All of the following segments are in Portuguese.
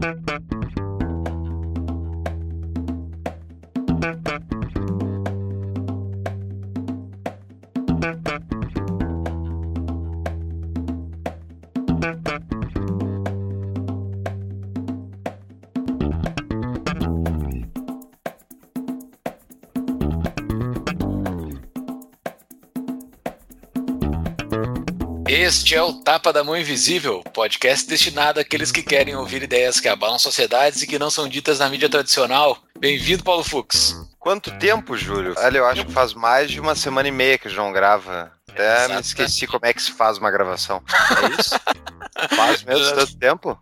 Thank you. Este é o Tapa da Mão Invisível, podcast destinado àqueles que querem ouvir ideias que abalam sociedades e que não são ditas na mídia tradicional. Bem-vindo, Paulo Fux. Quanto tempo, Júlio? Olha, eu acho que faz mais de uma semana e meia que o João grava. Até Exatamente. me esqueci como é que se faz uma gravação. É isso? faz mesmo tanto tempo?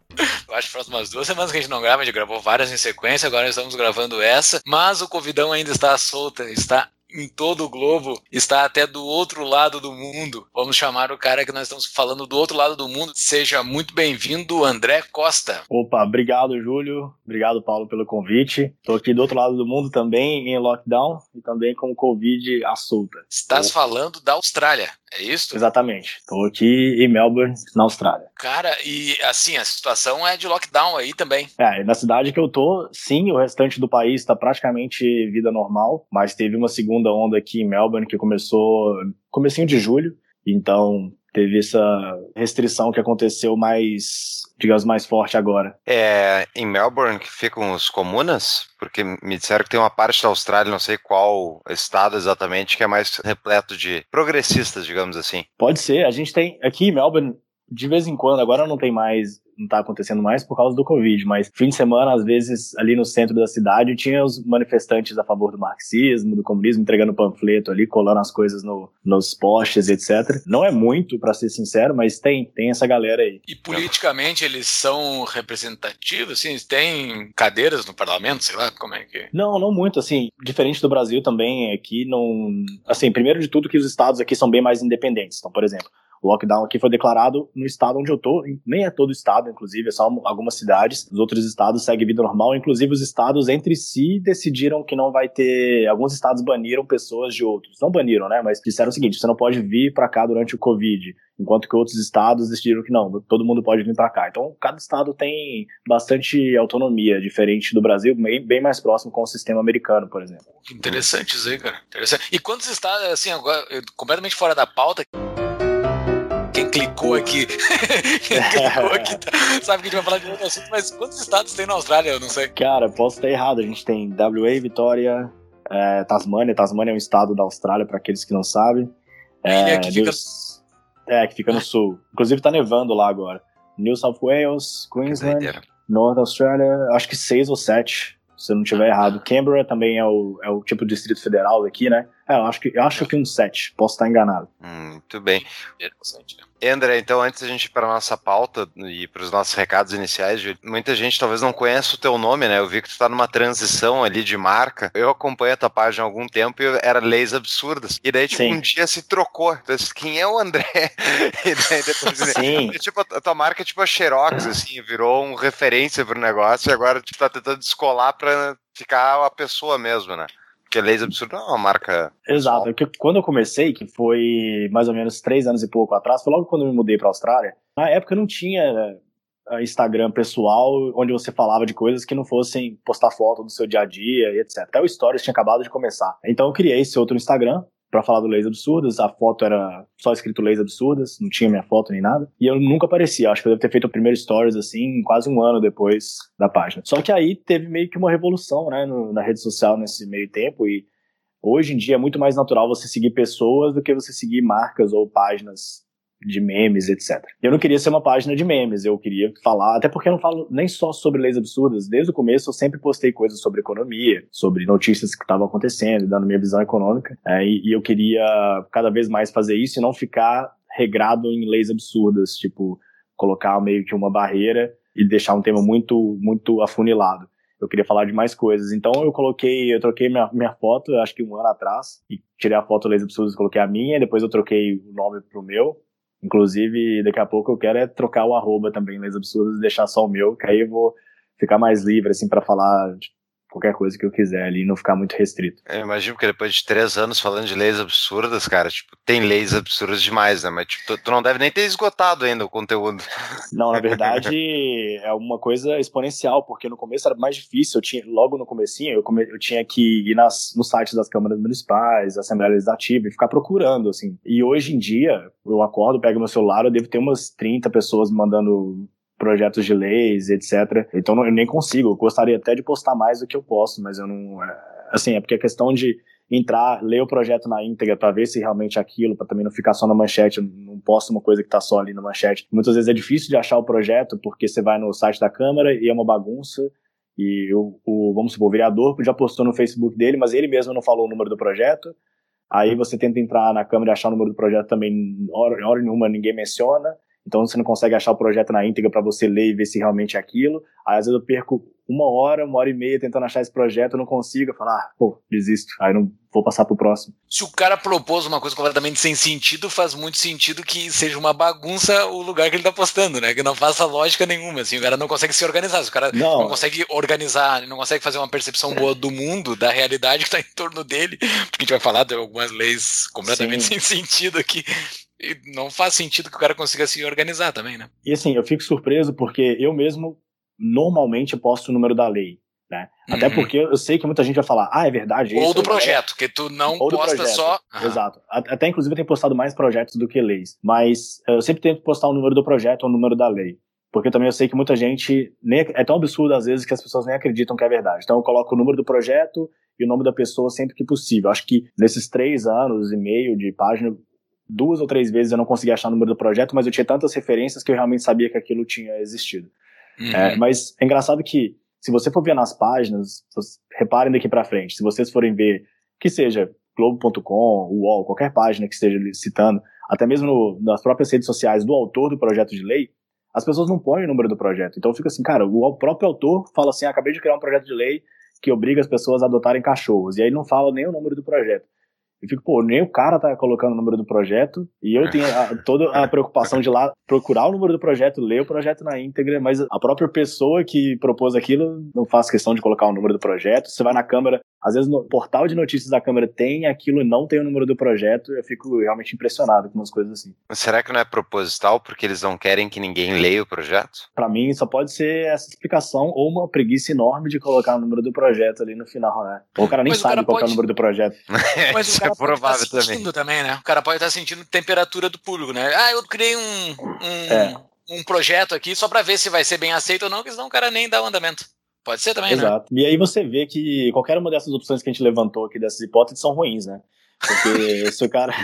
Eu acho que faz umas duas semanas que a gente não grava, a gente gravou várias em sequência, agora estamos gravando essa, mas o convidão ainda está solta, está em todo o globo, está até do outro lado do mundo. Vamos chamar o cara que nós estamos falando do outro lado do mundo. Seja muito bem-vindo, André Costa. Opa, obrigado, Júlio. Obrigado, Paulo, pelo convite. Estou aqui do outro lado do mundo também, em lockdown e também com Covid à solta. Estás falando da Austrália, é isso? Exatamente. Estou aqui em Melbourne, na Austrália. Cara, e assim, a situação é de lockdown aí também. É, na cidade que eu tô, sim, o restante do país está praticamente vida normal, mas teve uma segunda onda aqui em Melbourne que começou comecinho de julho, então teve essa restrição que aconteceu mais, digamos, mais forte agora. É em Melbourne que ficam os comunas? Porque me disseram que tem uma parte da Austrália, não sei qual estado exatamente, que é mais repleto de progressistas, digamos assim. Pode ser, a gente tem aqui em Melbourne de vez em quando, agora não tem mais, não tá acontecendo mais por causa do Covid, mas fim de semana, às vezes, ali no centro da cidade, tinha os manifestantes a favor do marxismo, do comunismo, entregando panfleto ali, colando as coisas no, nos postes, etc. Não é muito, para ser sincero, mas tem, tem essa galera aí. E politicamente eles são representativos, assim, tem cadeiras no parlamento, sei lá, como é que... Não, não muito, assim, diferente do Brasil também, aqui não... Assim, primeiro de tudo que os estados aqui são bem mais independentes. Então, por exemplo, o lockdown aqui foi declarado no estado onde eu tô, nem é todo estado, inclusive, é só algumas cidades. Os outros estados seguem vida normal, inclusive os estados entre si decidiram que não vai ter. Alguns estados baniram pessoas de outros. Não baniram, né? Mas disseram o seguinte: você não pode vir para cá durante o Covid. Enquanto que outros estados decidiram que não, todo mundo pode vir para cá. Então, cada estado tem bastante autonomia, diferente do Brasil, bem, bem mais próximo com o sistema americano, por exemplo. Interessante isso aí, cara. Interessante. E quantos estados, assim, agora, completamente fora da pauta clicou aqui. Clicou aqui tá, sabe que a gente vai falar de outro assunto, mas quantos estados tem na Austrália? Eu não sei. Cara, posso estar errado. A gente tem WA, Vitória, é, Tasmânia. Tasmânia é um estado da Austrália, para aqueles que não sabem. É, que fica... é, que fica no sul. Inclusive tá nevando lá agora. New South Wales, Queensland, North Australia, acho que seis ou sete, se eu não estiver errado. Canberra também é o, é o tipo de distrito federal daqui, né? É, eu acho que, eu acho que um 7, posso estar enganado. Hum, muito bem. André, então antes da gente ir para a nossa pauta e para os nossos recados iniciais, muita gente talvez não conheça o teu nome, né? Eu vi que tu está numa transição ali de marca. Eu acompanho a tua página há algum tempo e era Leis Absurdas. E daí, tipo, Sim. um dia se trocou. Então, quem é o André? e daí depois, Sim. E, tipo, a tua marca é tipo a Xerox, assim, virou um referência pro negócio e agora, tipo, tá tentando descolar para ficar a pessoa mesmo, né? Porque Leis Absurdo é uma marca. Exato. Porque quando eu comecei, que foi mais ou menos três anos e pouco atrás, foi logo quando eu me mudei para a Austrália. Na época não tinha eh, Instagram pessoal onde você falava de coisas que não fossem postar foto do seu dia a dia e etc. Até o Stories tinha acabado de começar. Então eu criei esse outro Instagram para falar do Leis Absurdas. A foto era só escrito Leis Absurdas, não tinha minha foto nem nada. E eu nunca aparecia. Acho que eu devo ter feito o primeiro Stories assim, quase um ano depois da página. Só que aí teve meio que uma revolução, né, no, na rede social nesse meio tempo. E hoje em dia é muito mais natural você seguir pessoas do que você seguir marcas ou páginas de memes, etc. Eu não queria ser uma página de memes, eu queria falar, até porque eu não falo nem só sobre leis absurdas, desde o começo eu sempre postei coisas sobre economia, sobre notícias que estavam acontecendo, dando minha visão econômica, é, e, e eu queria cada vez mais fazer isso e não ficar regrado em leis absurdas, tipo, colocar meio que uma barreira e deixar um tema muito, muito afunilado eu queria falar de mais coisas. Então eu coloquei, eu troquei minha, minha foto, acho que um ano atrás, e tirei a foto Leis Absurdas, coloquei a minha, depois eu troquei o nome pro meu, Inclusive, daqui a pouco eu quero é trocar o arroba também nas absurdas e deixar só o meu, que aí eu vou ficar mais livre, assim, para falar de qualquer coisa que eu quiser ali, não ficar muito restrito. Eu imagino que depois de três anos falando de leis absurdas, cara, tipo, tem leis absurdas demais, né? Mas tipo, tu, tu não deve nem ter esgotado ainda o conteúdo. Não, na verdade é uma coisa exponencial, porque no começo era mais difícil, eu tinha, logo no comecinho, eu, come, eu tinha que ir nas, nos sites das câmaras municipais, Assembleia Legislativa e ficar procurando, assim. E hoje em dia, eu acordo, pego meu celular, eu devo ter umas 30 pessoas me mandando projetos de leis, etc. Então eu nem consigo. Eu gostaria até de postar mais do que eu posto, mas eu não. É, assim, é porque a questão de entrar, ler o projeto na íntegra para ver se realmente é aquilo, para também não ficar só na manchete, eu não posto uma coisa que tá só ali na manchete. Muitas vezes é difícil de achar o projeto porque você vai no site da Câmara e é uma bagunça. E o, o vamos supor, o vereador já postou no Facebook dele, mas ele mesmo não falou o número do projeto. Aí você tenta entrar na Câmara e achar o número do projeto também, hora, hora nenhuma ninguém menciona. Então você não consegue achar o projeto na íntegra para você ler e ver se realmente é aquilo. Aí às vezes eu perco uma hora, uma hora e meia tentando achar esse projeto, eu não consigo, eu falo, ah, pô, desisto, aí não vou passar pro próximo. Se o cara propôs uma coisa completamente sem sentido, faz muito sentido que seja uma bagunça o lugar que ele tá postando, né? Que não faça lógica nenhuma, assim, o cara não consegue se organizar, se o cara não, não consegue organizar, não consegue fazer uma percepção boa do mundo, da realidade que tá em torno dele, porque a gente vai falar de algumas leis completamente Sim. sem sentido aqui. E não faz sentido que o cara consiga se organizar também, né? E assim, eu fico surpreso porque eu mesmo normalmente posto o número da lei. Né? Uhum. Até porque eu sei que muita gente vai falar, ah, é verdade. Ou do é projeto, é... que tu não Ou posta só. Exato. Até inclusive eu tenho postado mais projetos do que leis. Mas eu sempre tento postar o número do projeto ou o número da lei. Porque também eu sei que muita gente. Nem, é tão absurdo às vezes que as pessoas nem acreditam que é verdade. Então eu coloco o número do projeto e o nome da pessoa sempre que possível. Acho que nesses três anos e meio de página, duas ou três vezes eu não consegui achar o número do projeto, mas eu tinha tantas referências que eu realmente sabia que aquilo tinha existido. Uhum. É, mas é engraçado que, se você for ver nas páginas, reparem daqui para frente, se vocês forem ver, que seja Globo.com, UOL, qualquer página que esteja citando, até mesmo no, nas próprias redes sociais do autor do projeto de lei, as pessoas não põem o número do projeto. Então fica assim, cara, o próprio autor fala assim: ah, acabei de criar um projeto de lei que obriga as pessoas a adotarem cachorros. E aí não fala nem o número do projeto. Eu fico, pô, nem o cara tá colocando o número do projeto, e eu tenho a, toda a preocupação de lá procurar o número do projeto, ler o projeto na íntegra, mas a própria pessoa que propôs aquilo não faz questão de colocar o número do projeto. Você vai na Câmara, às vezes no portal de notícias da Câmara tem aquilo e não tem o número do projeto, eu fico realmente impressionado com umas coisas assim. Mas será que não é proposital porque eles não querem que ninguém leia o projeto? Para mim, só pode ser essa explicação ou uma preguiça enorme de colocar o número do projeto ali no final, né? Ou o cara nem mas sabe cara qual pode... é o número do projeto. Mas o cara é provável tá também. também, né? O cara pode estar tá sentindo temperatura do público, né? Ah, eu criei um, um, é. um projeto aqui só para ver se vai ser bem aceito ou não, que senão o cara nem dá o andamento. Pode ser também, Exato. né? E aí você vê que qualquer uma dessas opções que a gente levantou aqui, dessas hipóteses, são ruins, né? Porque se o cara,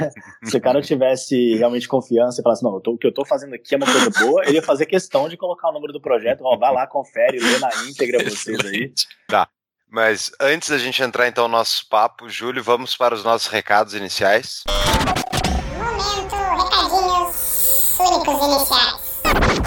se o cara tivesse realmente confiança e falasse, não, tô, o que eu tô fazendo aqui é uma coisa boa, ele ia fazer questão de colocar o número do projeto, ó, vai lá, confere, lê na íntegra vocês aí. Tá. Mas antes da gente entrar então no nosso papo, Júlio, vamos para os nossos recados iniciais. Momento, recadinhos únicos iniciais.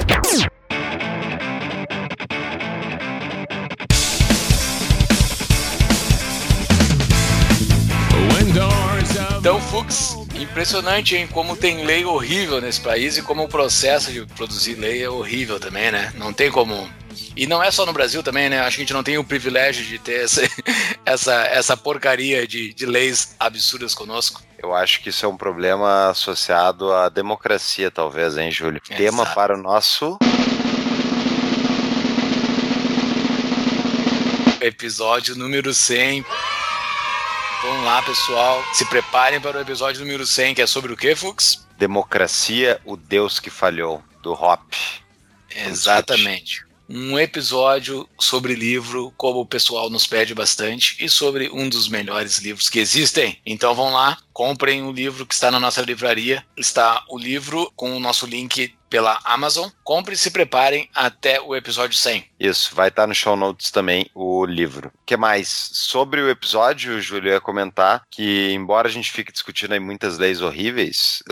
Então, Fux, impressionante, hein? Como tem lei horrível nesse país e como o processo de produzir lei é horrível também, né? Não tem como e não é só no Brasil também, né? Acho que a gente não tem o privilégio de ter essa, essa, essa porcaria de, de leis absurdas conosco. Eu acho que isso é um problema associado à democracia, talvez, hein, Júlio? Exato. Tema para o nosso. Episódio número 100. Vamos lá, pessoal. Se preparem para o episódio número 100, que é sobre o que, Fux? Democracia, o Deus que falhou, do Hop. Exatamente um episódio sobre livro, como o pessoal nos pede bastante, e sobre um dos melhores livros que existem. Então vão lá, comprem o livro que está na nossa livraria. Está o livro com o nosso link pela Amazon. Compre e se preparem até o episódio 100. Isso, vai estar no show notes também o livro. O que mais? Sobre o episódio, Júlio ia comentar que, embora a gente fique discutindo aí muitas leis horríveis,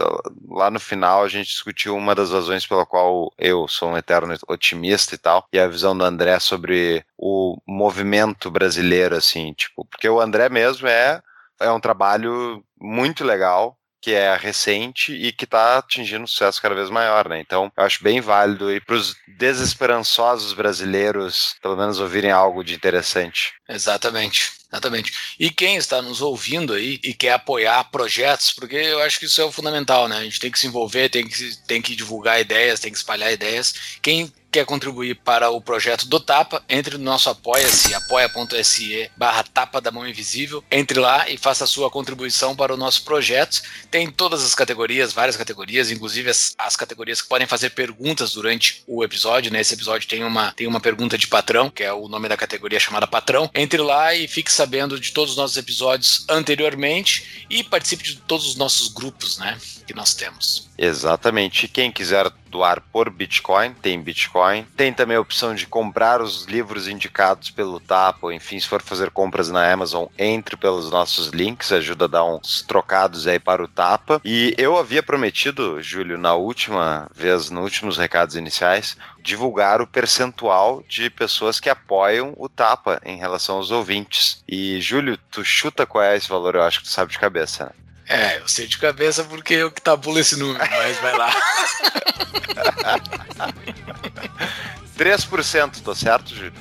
lá no final a gente discutiu uma das razões pela qual eu sou um eterno otimista e tal, e a visão do André sobre o movimento brasileiro, assim, tipo, porque o André mesmo é, é um trabalho muito legal que é recente e que está atingindo um sucesso cada vez maior, né? Então, eu acho bem válido e para os desesperançosos brasileiros, pelo menos ouvirem algo de interessante. Exatamente. Exatamente. E quem está nos ouvindo aí e quer apoiar projetos, porque eu acho que isso é o fundamental, né? A gente tem que se envolver, tem que, tem que divulgar ideias, tem que espalhar ideias. Quem quer contribuir para o projeto do Tapa, entre no nosso apoia-se, apoia.se barra Tapa da Mão Invisível, entre lá e faça a sua contribuição para o nosso projeto. Tem todas as categorias, várias categorias, inclusive as, as categorias que podem fazer perguntas durante o episódio. Nesse né? episódio tem uma, tem uma pergunta de patrão, que é o nome da categoria chamada patrão. Entre lá e fique sabendo de todos os nossos episódios anteriormente e participe de todos os nossos grupos, né, que nós temos. Exatamente. Quem quiser doar por Bitcoin, tem Bitcoin. Tem também a opção de comprar os livros indicados pelo Tapa, ou enfim, se for fazer compras na Amazon, entre pelos nossos links, ajuda a dar uns trocados aí para o Tapa. E eu havia prometido, Júlio, na última vez, nos últimos recados iniciais, divulgar o percentual de pessoas que apoiam o Tapa em relação aos ouvintes. E, Júlio, tu chuta qual é esse valor? Eu acho que tu sabe de cabeça, né? É, eu sei de cabeça porque eu que tabulo esse número, mas vai lá. 3%, tô certo, Júlio?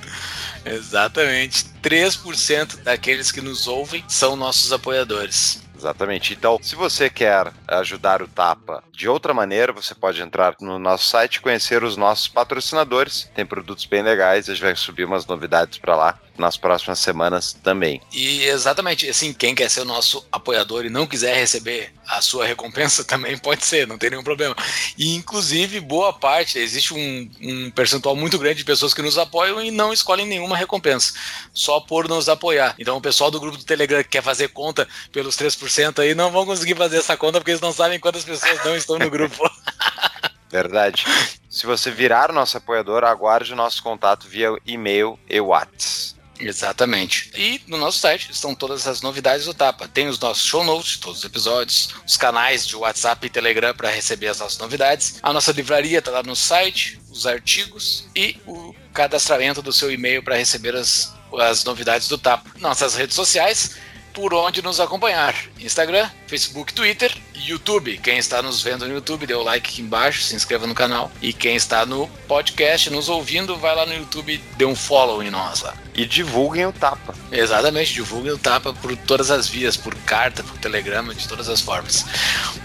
Exatamente. 3% daqueles que nos ouvem são nossos apoiadores. Exatamente. Então, se você quer ajudar o Tapa de outra maneira, você pode entrar no nosso site e conhecer os nossos patrocinadores. Tem produtos bem legais, a gente vai subir umas novidades para lá nas próximas semanas também. E exatamente, assim, quem quer ser o nosso apoiador e não quiser receber a sua recompensa também pode ser, não tem nenhum problema. E inclusive, boa parte, existe um, um percentual muito grande de pessoas que nos apoiam e não escolhem nenhuma recompensa, só por nos apoiar. Então o pessoal do grupo do Telegram que quer fazer conta pelos 3% aí não vão conseguir fazer essa conta porque eles não sabem quantas pessoas não estão no grupo. Verdade. Se você virar nosso apoiador, aguarde o nosso contato via e-mail e WhatsApp. Exatamente. E no nosso site estão todas as novidades do Tapa. Tem os nossos show notes, todos os episódios, os canais de WhatsApp e Telegram para receber as nossas novidades. A nossa livraria está lá no site, os artigos e o cadastramento do seu e-mail para receber as, as novidades do Tapa. Nossas redes sociais por onde nos acompanhar: Instagram, Facebook, Twitter e YouTube. Quem está nos vendo no YouTube, dê o like aqui embaixo, se inscreva no canal. E quem está no podcast, nos ouvindo, vai lá no YouTube, dê um follow em nós lá. E divulguem o Tapa. Exatamente, divulguem o Tapa por todas as vias, por carta, por telegrama, de todas as formas.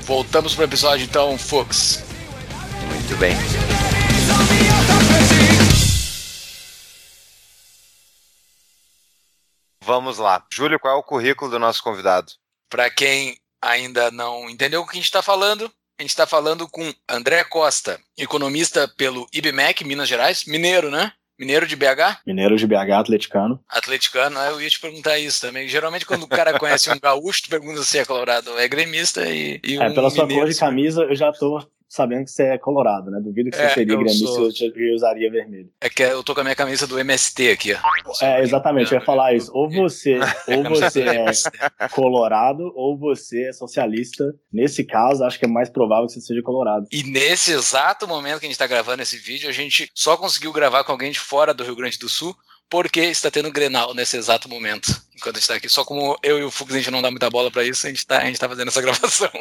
Voltamos para o episódio então, Fox. Muito bem. Vamos lá. Júlio, qual é o currículo do nosso convidado? Para quem ainda não entendeu o que a gente está falando, a gente está falando com André Costa, economista pelo IBMEC, Minas Gerais, mineiro, né? Mineiro de BH? Mineiro de BH, atleticano. Atleticano, eu ia te perguntar isso também. Geralmente, quando o cara conhece um gaúcho, tu pergunta se é colorado, é gremista e, e É, um pela sua mineiro, cor de camisa, eu já tô sabendo que você é colorado, né? Duvido que você É, seria gremista sou. e usaria vermelho. É que eu tô com a minha camisa do MST aqui, ó. É, exatamente, eu ia falar isso. Ou você, ou você é colorado, ou você é socialista. Nesse caso, acho que é mais provável que você seja colorado. E nesse exato momento que a gente está gravando esse vídeo, a gente só conseguiu gravar com alguém de fora do Rio Grande do Sul, porque está tendo Grenal nesse exato momento. Enquanto a gente está aqui, só como eu e o Fux a gente não dá muita bola para isso, a gente está tá fazendo essa gravação.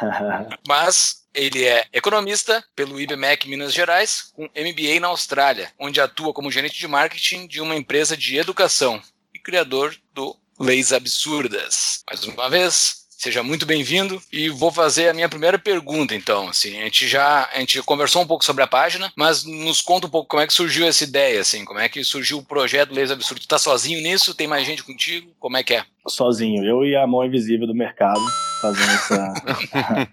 Mas ele é economista pelo IBMEC Minas Gerais, com MBA na Austrália, onde atua como gerente de marketing de uma empresa de educação e criador do Leis Absurdas. Mais uma vez, seja muito bem-vindo e vou fazer a minha primeira pergunta, então. Assim, a gente já a gente conversou um pouco sobre a página, mas nos conta um pouco como é que surgiu essa ideia, assim, como é que surgiu o projeto Leis Absurdas. Tu tá sozinho nisso? Tem mais gente contigo? Como é que é? Sozinho, eu e a mão invisível do mercado fazendo essa,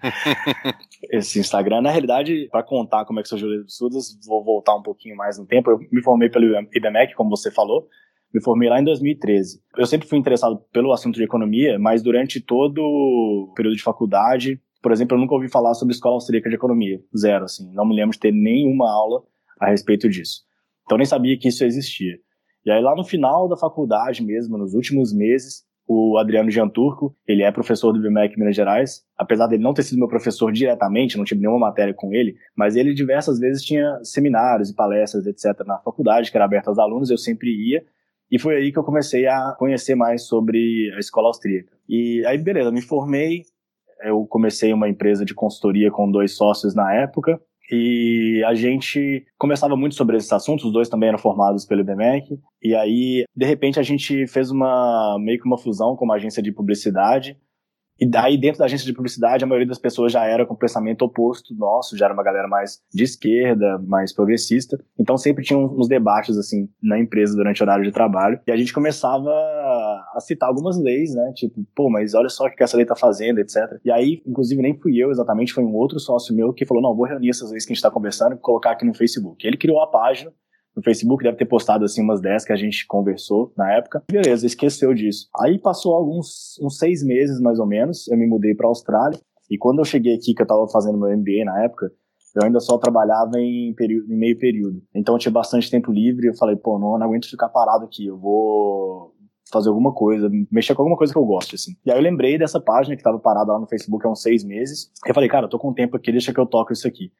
esse Instagram. Na realidade, para contar como é que surgiu o Leis Absurdas, vou voltar um pouquinho mais no tempo. Eu me formei pelo IBMEC, como você falou. Me formei lá em 2013. Eu sempre fui interessado pelo assunto de economia, mas durante todo o período de faculdade, por exemplo, eu nunca ouvi falar sobre escola austríaca de economia. Zero, assim. Não me lembro de ter nenhuma aula a respeito disso. Então nem sabia que isso existia. E aí lá no final da faculdade mesmo, nos últimos meses, o Adriano Gianturco, ele é professor do BMEC Minas Gerais, apesar dele não ter sido meu professor diretamente, não tive nenhuma matéria com ele, mas ele diversas vezes tinha seminários e palestras, etc, na faculdade, que era aberta aos alunos, eu sempre ia, e foi aí que eu comecei a conhecer mais sobre a escola austríaca. E aí, beleza, me formei, eu comecei uma empresa de consultoria com dois sócios na época, e a gente conversava muito sobre esses assuntos, os dois também eram formados pelo IBMEC, e aí, de repente, a gente fez uma meio que uma fusão com uma agência de publicidade, e daí, dentro da agência de publicidade, a maioria das pessoas já era com o pensamento oposto nosso, já era uma galera mais de esquerda, mais progressista. Então, sempre tinha uns debates, assim, na empresa durante o horário de trabalho. E a gente começava a citar algumas leis, né? Tipo, pô, mas olha só o que essa lei tá fazendo, etc. E aí, inclusive, nem fui eu exatamente, foi um outro sócio meu que falou: não, vou reunir essas leis que a gente tá conversando e colocar aqui no Facebook. Ele criou a página no Facebook, deve ter postado assim umas 10 que a gente conversou na época. Beleza, esqueceu disso. Aí passou alguns uns seis meses mais ou menos, eu me mudei para Austrália e quando eu cheguei aqui que eu estava fazendo meu MBA na época, eu ainda só trabalhava em, período, em meio período. Então eu tinha bastante tempo livre. Eu falei, pô, não, não aguento ficar parado aqui. Eu vou fazer alguma coisa, mexer com alguma coisa que eu gosto, assim. E aí eu lembrei dessa página que estava parada lá no Facebook há uns seis meses. Eu falei, cara, eu tô com tempo aqui, deixa que eu toco isso aqui.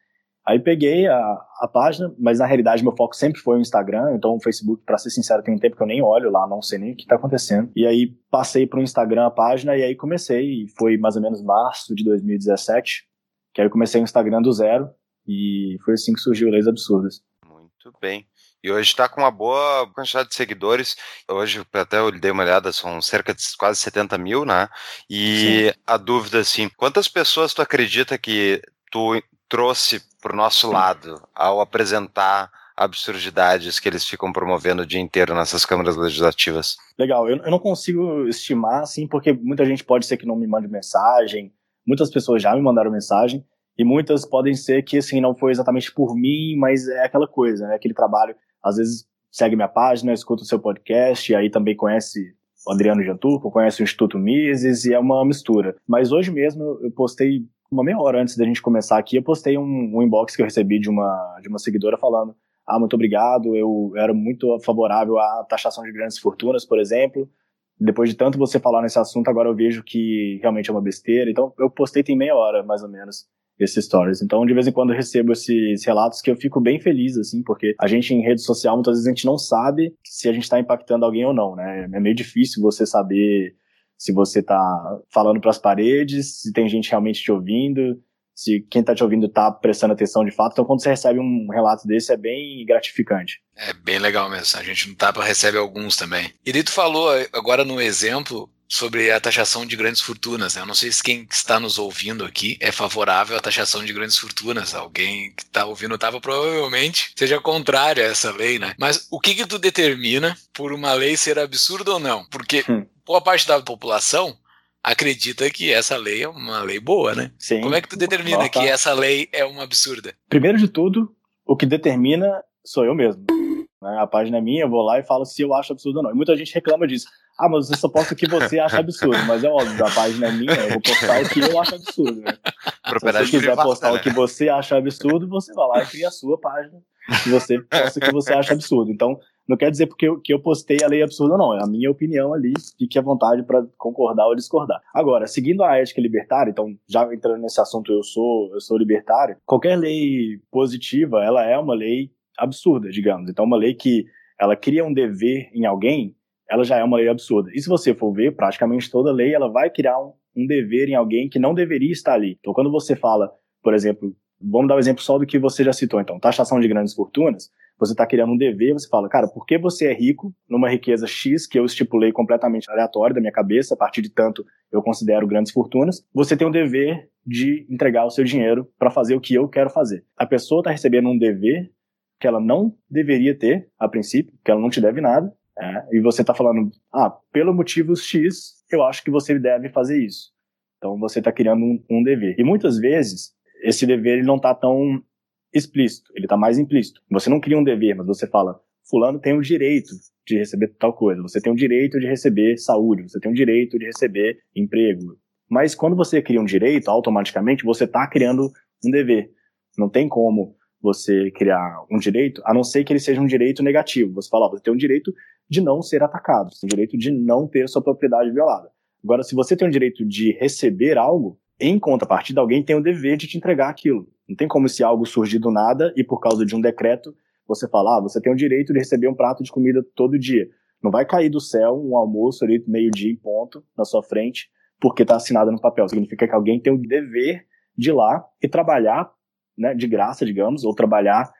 Aí peguei a, a página, mas na realidade meu foco sempre foi o Instagram, então o Facebook, para ser sincero, tem um tempo que eu nem olho lá, não sei nem o que tá acontecendo. E aí passei pro Instagram a página e aí comecei, e foi mais ou menos março de 2017, que aí eu comecei o Instagram do zero e foi assim que surgiu Leis Absurdas. Muito bem. E hoje está com uma boa quantidade de seguidores. Hoje, até eu dei uma olhada, são cerca de quase 70 mil, né? E Sim. a dúvida, assim, quantas pessoas tu acredita que tu trouxe para o nosso lado ao apresentar absurdidades que eles ficam promovendo o dia inteiro nessas câmaras legislativas? Legal, eu, eu não consigo estimar, assim, porque muita gente pode ser que não me mande mensagem, muitas pessoas já me mandaram mensagem, e muitas podem ser que, assim, não foi exatamente por mim, mas é aquela coisa, né, aquele trabalho, às vezes segue minha página, escuta o seu podcast, e aí também conhece o Adriano Janturco, conhece o Instituto Mises, e é uma mistura. Mas hoje mesmo eu postei uma meia hora antes da gente começar aqui, eu postei um, um inbox que eu recebi de uma, de uma seguidora falando: Ah, muito obrigado, eu era muito favorável à taxação de grandes fortunas, por exemplo. Depois de tanto você falar nesse assunto, agora eu vejo que realmente é uma besteira. Então, eu postei tem meia hora, mais ou menos, esses stories. Então, de vez em quando eu recebo esses relatos que eu fico bem feliz, assim, porque a gente em rede social, muitas vezes a gente não sabe se a gente está impactando alguém ou não, né? É meio difícil você saber se você está falando para as paredes, se tem gente realmente te ouvindo, se quem está te ouvindo está prestando atenção de fato. Então, quando você recebe um relato desse, é bem gratificante. É bem legal mesmo. A gente não tapa recebe alguns também. E tu falou agora no exemplo sobre a taxação de grandes fortunas. Né? Eu não sei se quem está nos ouvindo aqui é favorável à taxação de grandes fortunas. Alguém que está ouvindo estava provavelmente seja contrário a essa lei, né? Mas o que que tu determina por uma lei ser absurda ou não? Porque hum boa parte da população acredita que essa lei é uma lei boa, né? Sim. Como é que tu determina Nossa. que essa lei é uma absurda? Primeiro de tudo, o que determina sou eu mesmo. Né? A página é minha, eu vou lá e falo se eu acho absurdo ou não. E muita gente reclama disso. Ah, mas você só posta o que você acha absurdo. Mas é óbvio, a página é minha, eu vou postar o que eu acho absurdo. Né? Se você quiser postar né? o que você acha absurdo, você vai lá e cria a sua página. E você posta o que você acha absurdo. Então, não quer dizer porque eu, que eu postei a lei absurda, não. É a minha opinião ali. Fique à vontade para concordar ou discordar. Agora, seguindo a ética libertária, então, já entrando nesse assunto, eu sou, eu sou libertário. Qualquer lei positiva, ela é uma lei absurda, digamos. Então, uma lei que ela cria um dever em alguém, ela já é uma lei absurda. E se você for ver, praticamente toda lei, ela vai criar um, um dever em alguém que não deveria estar ali. Então, quando você fala, por exemplo, vamos dar o um exemplo só do que você já citou, então, taxação de grandes fortunas, você está criando um dever, você fala, cara, por que você é rico numa riqueza X que eu estipulei completamente aleatório da minha cabeça, a partir de tanto eu considero grandes fortunas, você tem um dever de entregar o seu dinheiro para fazer o que eu quero fazer. A pessoa está recebendo um dever que ela não deveria ter, a princípio, que ela não te deve nada, é, e você está falando, ah, pelo motivo X, eu acho que você deve fazer isso. Então você está criando um, um, dever. E muitas vezes esse dever ele não está tão explícito, ele está mais implícito. Você não cria um dever, mas você fala, fulano tem o direito de receber tal coisa, você tem o direito de receber saúde, você tem o direito de receber emprego. Mas quando você cria um direito, automaticamente você está criando um dever. Não tem como você criar um direito, a não ser que ele seja um direito negativo. Você fala, ó, você tem o direito de não ser atacado, você tem o direito de não ter sua propriedade violada. Agora, se você tem o direito de receber algo, em contrapartida, alguém tem o dever de te entregar aquilo. Não tem como se algo surgir do nada e por causa de um decreto você falar, ah, você tem o direito de receber um prato de comida todo dia. Não vai cair do céu um almoço ali meio-dia em ponto na sua frente porque está assinada no papel. Significa que alguém tem o dever de ir lá e trabalhar, né, de graça, digamos, ou trabalhar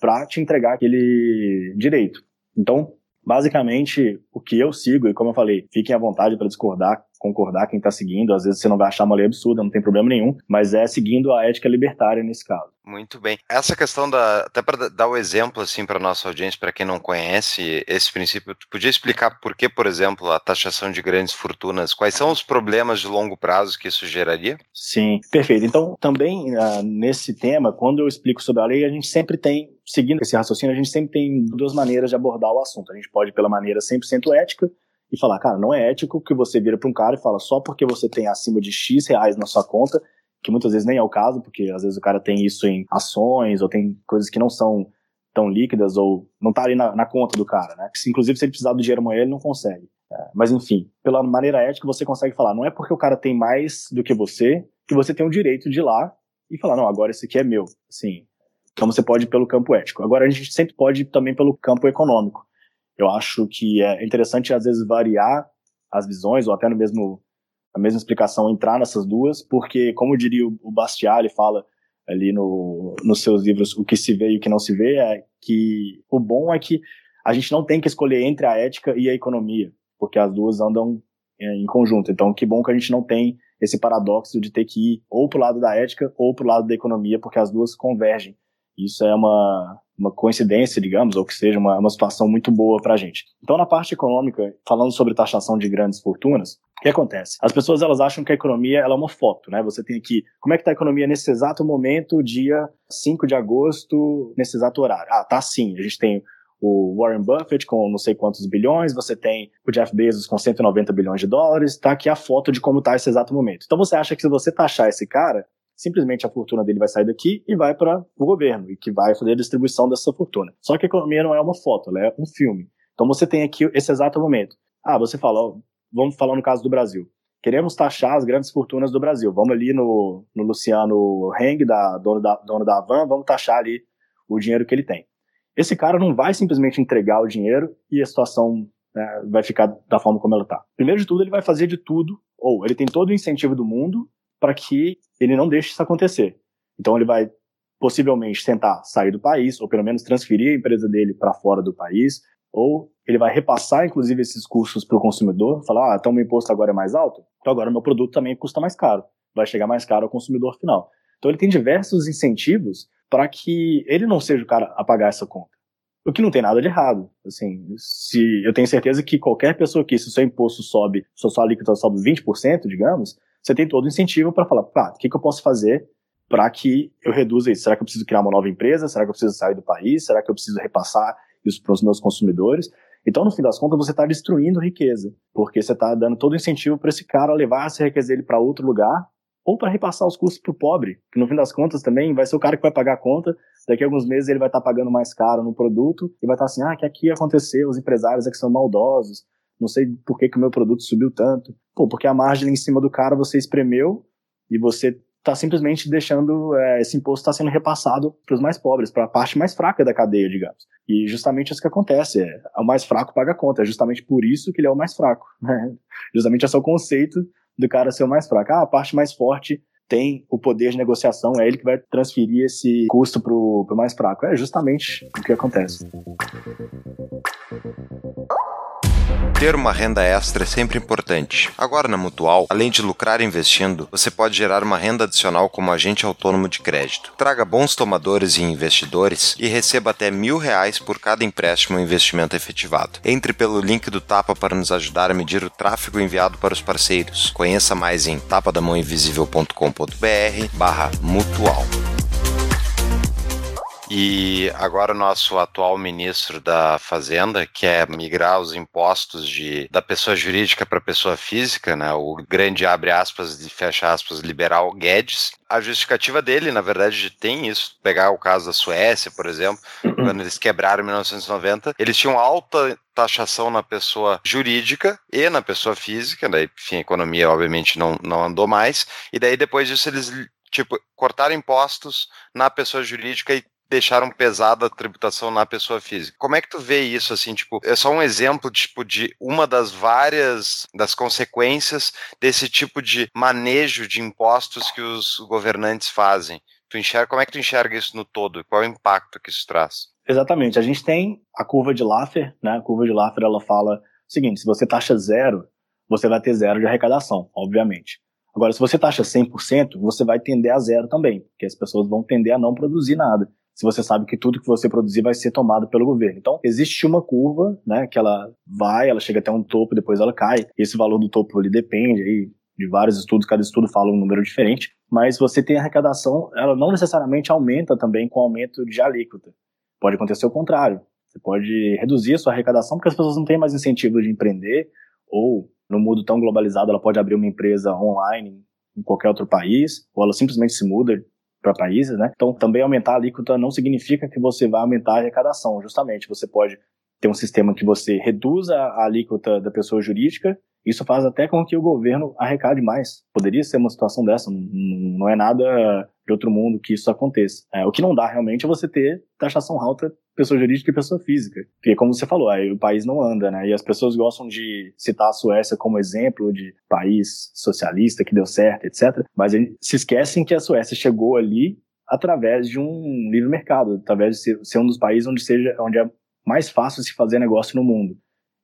para te entregar aquele direito. Então, basicamente, o que eu sigo, e como eu falei, fiquem à vontade para discordar, concordar quem está seguindo, às vezes você não vai achar uma lei absurda, não tem problema nenhum, mas é seguindo a ética libertária nesse caso. Muito bem. Essa questão da. Até para dar o exemplo, assim, para nossa audiência, para quem não conhece esse princípio, tu podia explicar por que, por exemplo, a taxação de grandes fortunas, quais são os problemas de longo prazo que isso geraria? Sim, perfeito. Então, também uh, nesse tema, quando eu explico sobre a lei, a gente sempre tem, seguindo esse raciocínio, a gente sempre tem duas maneiras de abordar o assunto. A gente pode, pela maneira 100% ética, e falar, cara, não é ético que você vira para um cara e fala só porque você tem acima de X reais na sua conta, que muitas vezes nem é o caso, porque às vezes o cara tem isso em ações ou tem coisas que não são tão líquidas ou não tá ali na, na conta do cara, né? Inclusive, se ele precisar do dinheiro amanhã, ele não consegue. É, mas enfim, pela maneira ética, você consegue falar, não é porque o cara tem mais do que você que você tem o direito de ir lá e falar, não, agora esse aqui é meu. Assim, então você pode ir pelo campo ético. Agora a gente sempre pode ir também pelo campo econômico. Eu acho que é interessante, às vezes, variar as visões, ou até no mesmo, a mesma explicação entrar nessas duas, porque, como diria o Bastiat, ele fala ali no, nos seus livros o que se vê e o que não se vê, é que o bom é que a gente não tem que escolher entre a ética e a economia, porque as duas andam é, em conjunto. Então, que bom que a gente não tem esse paradoxo de ter que ir ou para o lado da ética ou para o lado da economia, porque as duas convergem. Isso é uma, uma coincidência, digamos, ou que seja uma, uma situação muito boa para a gente. Então, na parte econômica, falando sobre taxação de grandes fortunas, o que acontece? As pessoas elas acham que a economia ela é uma foto, né? Você tem aqui, como é que está a economia nesse exato momento, dia 5 de agosto, nesse exato horário? Ah, tá assim. A gente tem o Warren Buffett com não sei quantos bilhões, você tem o Jeff Bezos com 190 bilhões de dólares, tá aqui a foto de como tá esse exato momento. Então você acha que se você taxar esse cara, simplesmente a fortuna dele vai sair daqui e vai para o governo, e que vai fazer a distribuição dessa fortuna. Só que a economia não é uma foto, ela é um filme. Então você tem aqui esse exato momento. Ah, você fala, ó, vamos falar no caso do Brasil. Queremos taxar as grandes fortunas do Brasil. Vamos ali no, no Luciano Heng, da, dono, da, dono da Avan, vamos taxar ali o dinheiro que ele tem. Esse cara não vai simplesmente entregar o dinheiro e a situação né, vai ficar da forma como ela está. Primeiro de tudo, ele vai fazer de tudo, ou ele tem todo o incentivo do mundo para que ele não deixe isso acontecer. Então ele vai possivelmente tentar sair do país, ou pelo menos transferir a empresa dele para fora do país, ou ele vai repassar, inclusive, esses custos para o consumidor, falar, ah, então meu imposto agora é mais alto, então agora meu produto também custa mais caro, vai chegar mais caro ao consumidor final. Então ele tem diversos incentivos para que ele não seja o cara a pagar essa conta. O que não tem nada de errado. Assim, se eu tenho certeza que qualquer pessoa que, se o seu imposto sobe, se a sua alíquota sobe 20%, digamos, você tem todo o incentivo para falar, pá, o que, que eu posso fazer para que eu reduza isso? Será que eu preciso criar uma nova empresa? Será que eu preciso sair do país? Será que eu preciso repassar isso para os meus consumidores? Então, no fim das contas, você está destruindo riqueza, porque você está dando todo o incentivo para esse cara levar essa riqueza dele para outro lugar ou para repassar os custos para o pobre, que no fim das contas também vai ser o cara que vai pagar a conta, daqui a alguns meses ele vai estar tá pagando mais caro no produto e vai estar tá assim, ah, que aqui aconteceu, os empresários é que são maldosos, não sei por que, que o meu produto subiu tanto. Pô, porque a margem em cima do cara você espremeu e você está simplesmente deixando é, esse imposto está sendo repassado para os mais pobres, para a parte mais fraca da cadeia, digamos. E justamente isso que acontece, é, o mais fraco paga a conta, é justamente por isso que ele é o mais fraco. Né? Justamente esse é o conceito do cara ser o mais fraco. Ah, a parte mais forte tem o poder de negociação, é ele que vai transferir esse custo para o mais fraco. É justamente o que acontece. Ter uma renda extra é sempre importante. Agora na Mutual, além de lucrar investindo, você pode gerar uma renda adicional como agente autônomo de crédito. Traga bons tomadores e investidores e receba até mil reais por cada empréstimo ou investimento efetivado. Entre pelo link do Tapa para nos ajudar a medir o tráfego enviado para os parceiros. Conheça mais em tapadamãoinvisível.com.br barra mutual. E agora o nosso atual ministro da Fazenda quer migrar os impostos de, da pessoa jurídica para a pessoa física, né? O grande abre aspas e fecha aspas liberal Guedes. A justificativa dele, na verdade, tem isso. Pegar o caso da Suécia, por exemplo, uhum. quando eles quebraram em 1990, eles tinham alta taxação na pessoa jurídica e na pessoa física, daí, enfim, a economia obviamente não, não andou mais, e daí depois disso eles tipo, cortaram impostos na pessoa jurídica e deixaram pesada a tributação na pessoa física. Como é que tu vê isso, assim, tipo, é só um exemplo, tipo, de uma das várias, das consequências desse tipo de manejo de impostos que os governantes fazem. Tu enxerga, como é que tu enxerga isso no todo? Qual é o impacto que isso traz? Exatamente. A gente tem a curva de Laffer, né? A curva de Laffer, ela fala o seguinte, se você taxa zero, você vai ter zero de arrecadação, obviamente. Agora, se você taxa 100%, você vai tender a zero também, porque as pessoas vão tender a não produzir nada. Se você sabe que tudo que você produzir vai ser tomado pelo governo. Então, existe uma curva, né, que ela vai, ela chega até um topo, depois ela cai. Esse valor do topo ele depende aí de vários estudos, cada estudo fala um número diferente, mas você tem arrecadação, ela não necessariamente aumenta também com o aumento de alíquota. Pode acontecer o contrário. Você pode reduzir a sua arrecadação porque as pessoas não têm mais incentivo de empreender ou no mundo tão globalizado, ela pode abrir uma empresa online em qualquer outro país, ou ela simplesmente se muda para países, né? Então, também aumentar a alíquota não significa que você vai aumentar a arrecadação, justamente. Você pode ter um sistema que você reduza a alíquota da pessoa jurídica isso faz até com que o governo arrecade mais. Poderia ser uma situação dessa, não é nada de outro mundo que isso aconteça. É, o que não dá realmente é você ter taxação alta pessoa jurídica e pessoa física. Porque, como você falou, aí o país não anda, né? E as pessoas gostam de citar a Suécia como exemplo de país socialista que deu certo, etc. Mas se esquecem que a Suécia chegou ali através de um livre mercado, através de ser um dos países onde, seja, onde é mais fácil se fazer negócio no mundo.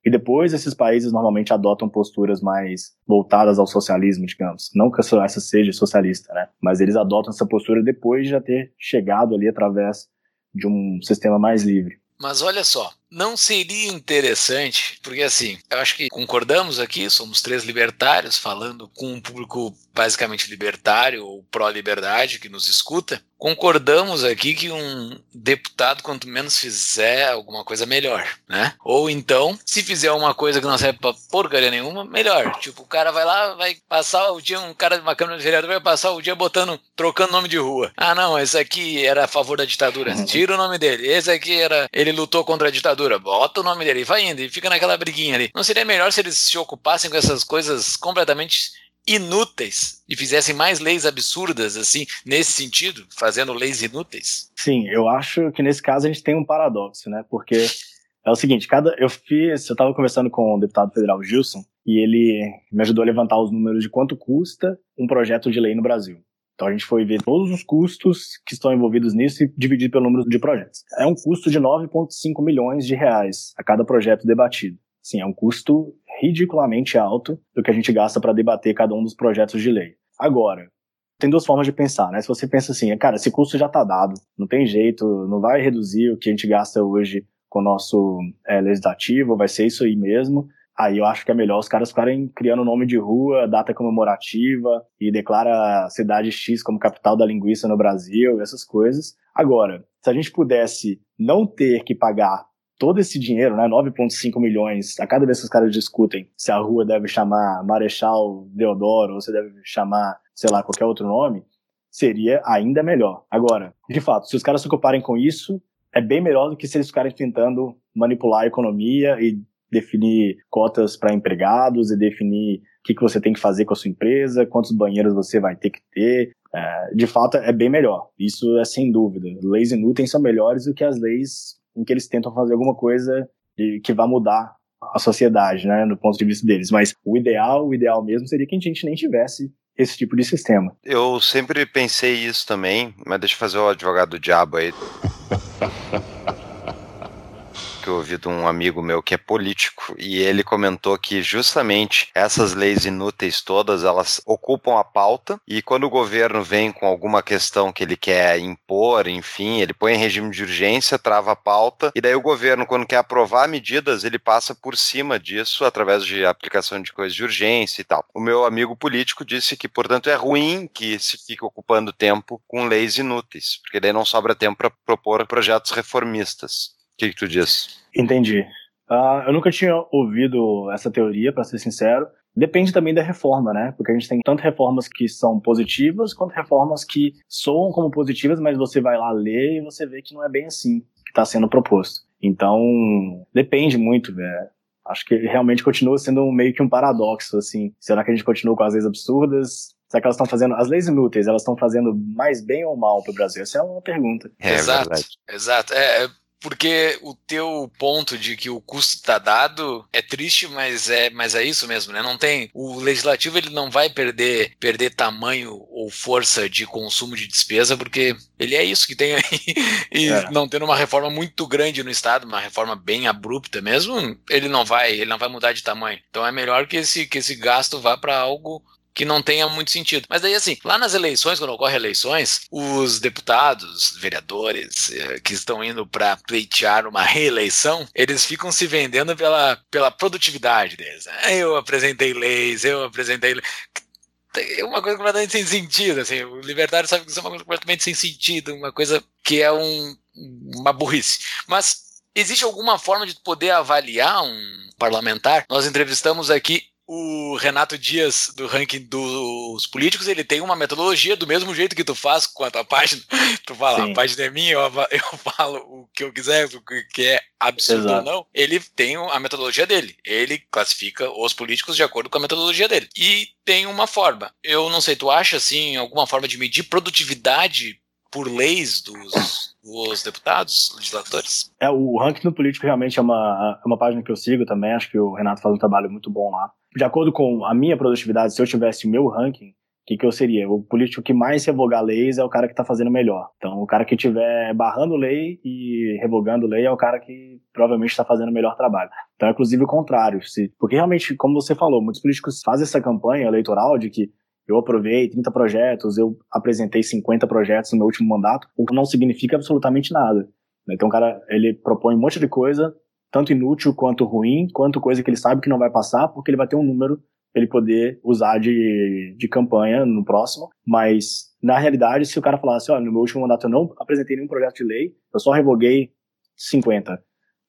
E depois esses países normalmente adotam posturas mais voltadas ao socialismo, digamos. Não que a Suécia seja socialista, né? Mas eles adotam essa postura depois de já ter chegado ali através de um sistema mais livre. Mas olha só, não seria interessante, porque assim, eu acho que concordamos aqui, somos três libertários falando com um público basicamente libertário ou pró-liberdade que nos escuta, concordamos aqui que um deputado, quanto menos fizer alguma coisa, melhor, né? Ou então, se fizer uma coisa que não serve pra porcaria nenhuma, melhor. Tipo, o cara vai lá, vai passar o dia, um cara de uma Câmara de Vereador vai passar o dia botando, trocando nome de rua. Ah, não, esse aqui era a favor da ditadura, uhum. tira o nome dele. Esse aqui era, ele lutou contra a ditadura, bota o nome dele vai indo, e fica naquela briguinha ali. Não seria melhor se eles se ocupassem com essas coisas completamente inúteis e fizessem mais leis absurdas, assim, nesse sentido, fazendo leis inúteis? Sim, eu acho que nesse caso a gente tem um paradoxo, né? Porque é o seguinte, cada eu fiz, eu estava conversando com o deputado federal Gilson e ele me ajudou a levantar os números de quanto custa um projeto de lei no Brasil. Então a gente foi ver todos os custos que estão envolvidos nisso e dividir pelo número de projetos. É um custo de 9,5 milhões de reais a cada projeto debatido. Sim, é um custo ridiculamente alto do que a gente gasta para debater cada um dos projetos de lei. Agora, tem duas formas de pensar, né? Se você pensa assim, cara, esse custo já está dado, não tem jeito, não vai reduzir o que a gente gasta hoje com o nosso é, legislativo, vai ser isso aí mesmo. Aí eu acho que é melhor os caras ficarem criando nome de rua, data comemorativa e declara cidade X como capital da linguiça no Brasil, essas coisas. Agora, se a gente pudesse não ter que pagar todo esse dinheiro, né, 9,5 milhões, a cada vez que os caras discutem se a rua deve chamar Marechal Deodoro ou se deve chamar, sei lá, qualquer outro nome, seria ainda melhor. Agora, de fato, se os caras se ocuparem com isso, é bem melhor do que se eles ficarem tentando manipular a economia e definir cotas para empregados e definir o que, que você tem que fazer com a sua empresa, quantos banheiros você vai ter que ter. É, de fato, é bem melhor. Isso é sem dúvida. Leis inúteis são melhores do que as leis em que eles tentam fazer alguma coisa de, que vá mudar a sociedade, né, do ponto de vista deles. Mas o ideal, o ideal mesmo seria que a gente nem tivesse esse tipo de sistema. Eu sempre pensei isso também, mas deixa eu fazer o advogado do diabo aí. que ouvi de um amigo meu que é político e ele comentou que justamente essas leis inúteis todas elas ocupam a pauta e quando o governo vem com alguma questão que ele quer impor, enfim, ele põe em regime de urgência, trava a pauta e daí o governo quando quer aprovar medidas ele passa por cima disso através de aplicação de coisas de urgência e tal. O meu amigo político disse que portanto é ruim que se fique ocupando tempo com leis inúteis, porque daí não sobra tempo para propor projetos reformistas. O que, que tu diz? Entendi. Uh, eu nunca tinha ouvido essa teoria, para ser sincero. Depende também da reforma, né? Porque a gente tem tanto reformas que são positivas, quanto reformas que soam como positivas, mas você vai lá ler e você vê que não é bem assim que está sendo proposto. Então, depende muito, né? Acho que realmente continua sendo um, meio que um paradoxo, assim. Será que a gente continua com as leis absurdas? Será que elas estão fazendo. As leis inúteis, elas estão fazendo mais bem ou mal para o Brasil? Essa é uma pergunta. É, exato, verdade. exato. É, é porque o teu ponto de que o custo está dado é triste, mas é, mas é isso mesmo, né? Não tem o legislativo ele não vai perder perder tamanho ou força de consumo de despesa porque ele é isso que tem aí e é. não tendo uma reforma muito grande no estado, uma reforma bem abrupta mesmo, ele não vai ele não vai mudar de tamanho. Então é melhor que esse que esse gasto vá para algo que não tenha muito sentido. Mas daí, assim, lá nas eleições, quando ocorrem eleições, os deputados, vereadores eh, que estão indo para pleitear uma reeleição, eles ficam se vendendo pela, pela produtividade deles. Eu apresentei leis, eu apresentei é uma coisa completamente sem sentido, assim, o libertário sabe que isso é uma coisa completamente sem sentido, uma coisa que é um, uma burrice. Mas existe alguma forma de poder avaliar um parlamentar? Nós entrevistamos aqui o Renato Dias, do ranking dos políticos, ele tem uma metodologia do mesmo jeito que tu faz com a tua página. Tu fala, Sim. a página é minha, eu, eu falo o que eu quiser, o que é absurdo Exato. ou não. Ele tem a metodologia dele. Ele classifica os políticos de acordo com a metodologia dele. E tem uma forma. Eu não sei, tu acha, assim, alguma forma de medir produtividade por leis dos, dos deputados, legisladores? É, o ranking do político realmente é uma, é uma página que eu sigo também. Acho que o Renato faz um trabalho muito bom lá de acordo com a minha produtividade, se eu tivesse o meu ranking, o que, que eu seria? O político que mais revogar leis é o cara que está fazendo melhor. Então, o cara que estiver barrando lei e revogando lei é o cara que provavelmente está fazendo o melhor trabalho. Então, é inclusive o contrário. Se, porque realmente, como você falou, muitos políticos fazem essa campanha eleitoral de que eu aprovei 30 projetos, eu apresentei 50 projetos no meu último mandato, o que não significa absolutamente nada. Então, o cara, ele propõe um monte de coisa, tanto inútil quanto ruim, quanto coisa que ele sabe que não vai passar, porque ele vai ter um número para ele poder usar de, de campanha no próximo. Mas, na realidade, se o cara falasse, olha, no meu último mandato eu não apresentei nenhum projeto de lei, eu só revoguei 50.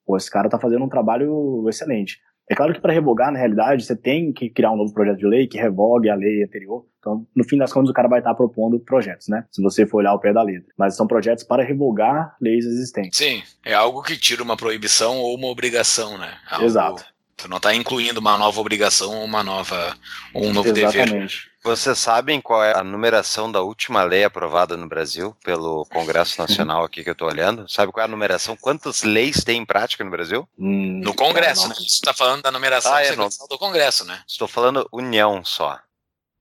Pô, esse cara tá fazendo um trabalho excelente. É claro que para revogar, na realidade, você tem que criar um novo projeto de lei que revogue a lei anterior. Então, no fim das contas, o cara vai estar propondo projetos, né? Se você for olhar o pé da letra. Mas são projetos para revogar leis existentes. Sim, é algo que tira uma proibição ou uma obrigação, né? Algo... Exato. Tu não está incluindo uma nova obrigação ou uma nova ou um novo Exatamente. dever. Vocês sabem qual é a numeração da última lei aprovada no Brasil pelo Congresso Nacional aqui que eu estou olhando? Sabe qual é a numeração? Quantas leis tem em prática no Brasil? Hum, no Congresso, né? Você está falando da numeração ah, é, do Congresso, né? Estou falando União só.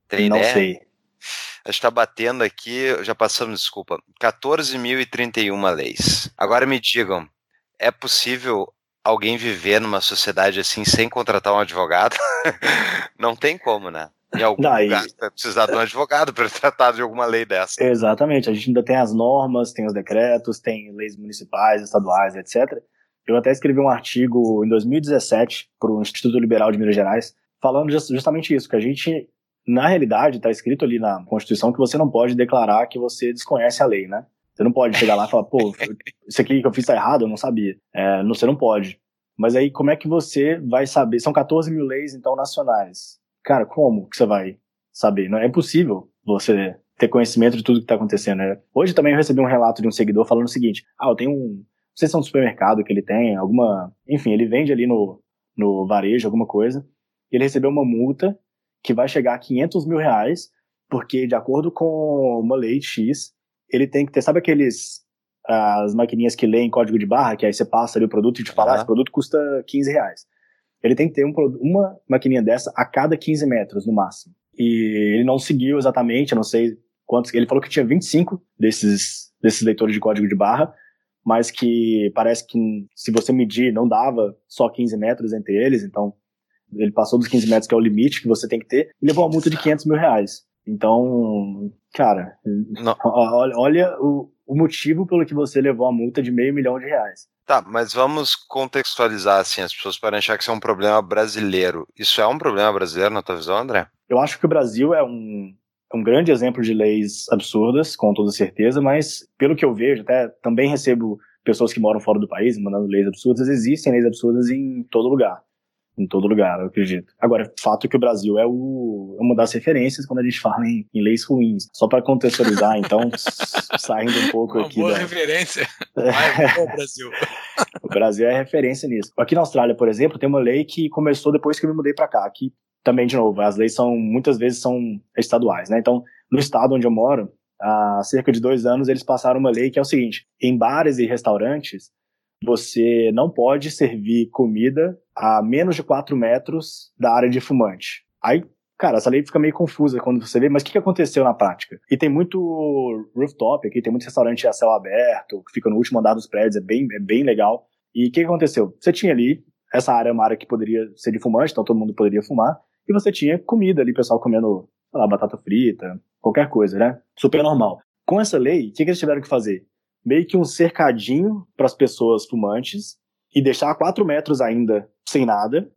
Tem não ideia? sei. A gente está batendo aqui, já passamos, desculpa, 14.031 leis. Agora me digam, é possível alguém viver numa sociedade assim sem contratar um advogado? não tem como, né? Em algum Daí, lugar vai precisar de um advogado para tratar de alguma lei dessa. Exatamente. A gente ainda tem as normas, tem os decretos, tem leis municipais, estaduais, etc. Eu até escrevi um artigo em 2017 para o Instituto Liberal de Minas Gerais, falando justamente isso, que a gente, na realidade, está escrito ali na Constituição que você não pode declarar que você desconhece a lei, né? Você não pode chegar lá e falar, pô, isso aqui que eu fiz tá errado, eu não sabia. É, você não pode. Mas aí, como é que você vai saber? São 14 mil leis, então, nacionais cara, como que você vai saber? Não é impossível você ter conhecimento de tudo que está acontecendo. Né? Hoje também eu recebi um relato de um seguidor falando o seguinte: ah, eu tenho um, não sei se é um supermercado que ele tem, alguma, enfim, ele vende ali no, no varejo alguma coisa, e ele recebeu uma multa que vai chegar a 500 mil reais, porque de acordo com uma lei X, ele tem que ter, sabe aqueles as maquininhas que leem código de barra, que aí você passa ali o produto e te fala, uhum. esse produto custa 15 reais ele tem que ter um, uma maquininha dessa a cada 15 metros, no máximo. E ele não seguiu exatamente, eu não sei quantos. Ele falou que tinha 25 desses, desses leitores de código de barra, mas que parece que se você medir, não dava só 15 metros entre eles, então ele passou dos 15 metros, que é o limite que você tem que ter, e levou uma multa de 500 mil reais. Então, cara, olha, olha o, o motivo pelo que você levou a multa de meio milhão de reais. Tá, mas vamos contextualizar assim, as pessoas podem achar que isso é um problema brasileiro. Isso é um problema brasileiro na tua visão, André? Eu acho que o Brasil é um, um grande exemplo de leis absurdas, com toda certeza, mas pelo que eu vejo, até também recebo pessoas que moram fora do país mandando leis absurdas, existem leis absurdas em todo lugar. Em todo lugar, eu acredito. Agora, fato é que o Brasil é, o, é uma das referências quando a gente fala em, em leis ruins. Só para contextualizar, então, saindo um pouco uma aqui. Boa da... referência. Vai, o Brasil. o Brasil é referência nisso. Aqui na Austrália, por exemplo, tem uma lei que começou depois que eu me mudei para cá. Aqui também, de novo, as leis são muitas vezes são estaduais, né? Então, no estado onde eu moro, há cerca de dois anos eles passaram uma lei que é o seguinte: em bares e restaurantes você não pode servir comida a menos de 4 metros da área de fumante. Aí, cara, essa lei fica meio confusa quando você vê, mas o que, que aconteceu na prática? E tem muito rooftop aqui, tem muito restaurante a céu aberto, que fica no último andar dos prédios, é bem, é bem legal. E o que, aconteceu? Você tinha ali, essa área é uma área que poderia ser de fumante, então todo mundo poderia fumar, e você tinha comida ali, pessoal comendo, sei lá, batata frita, qualquer coisa, né? Super normal. Com essa lei, o que, que eles tiveram que fazer? Meio que um cercadinho para as pessoas fumantes e deixar 4 metros ainda sem nada,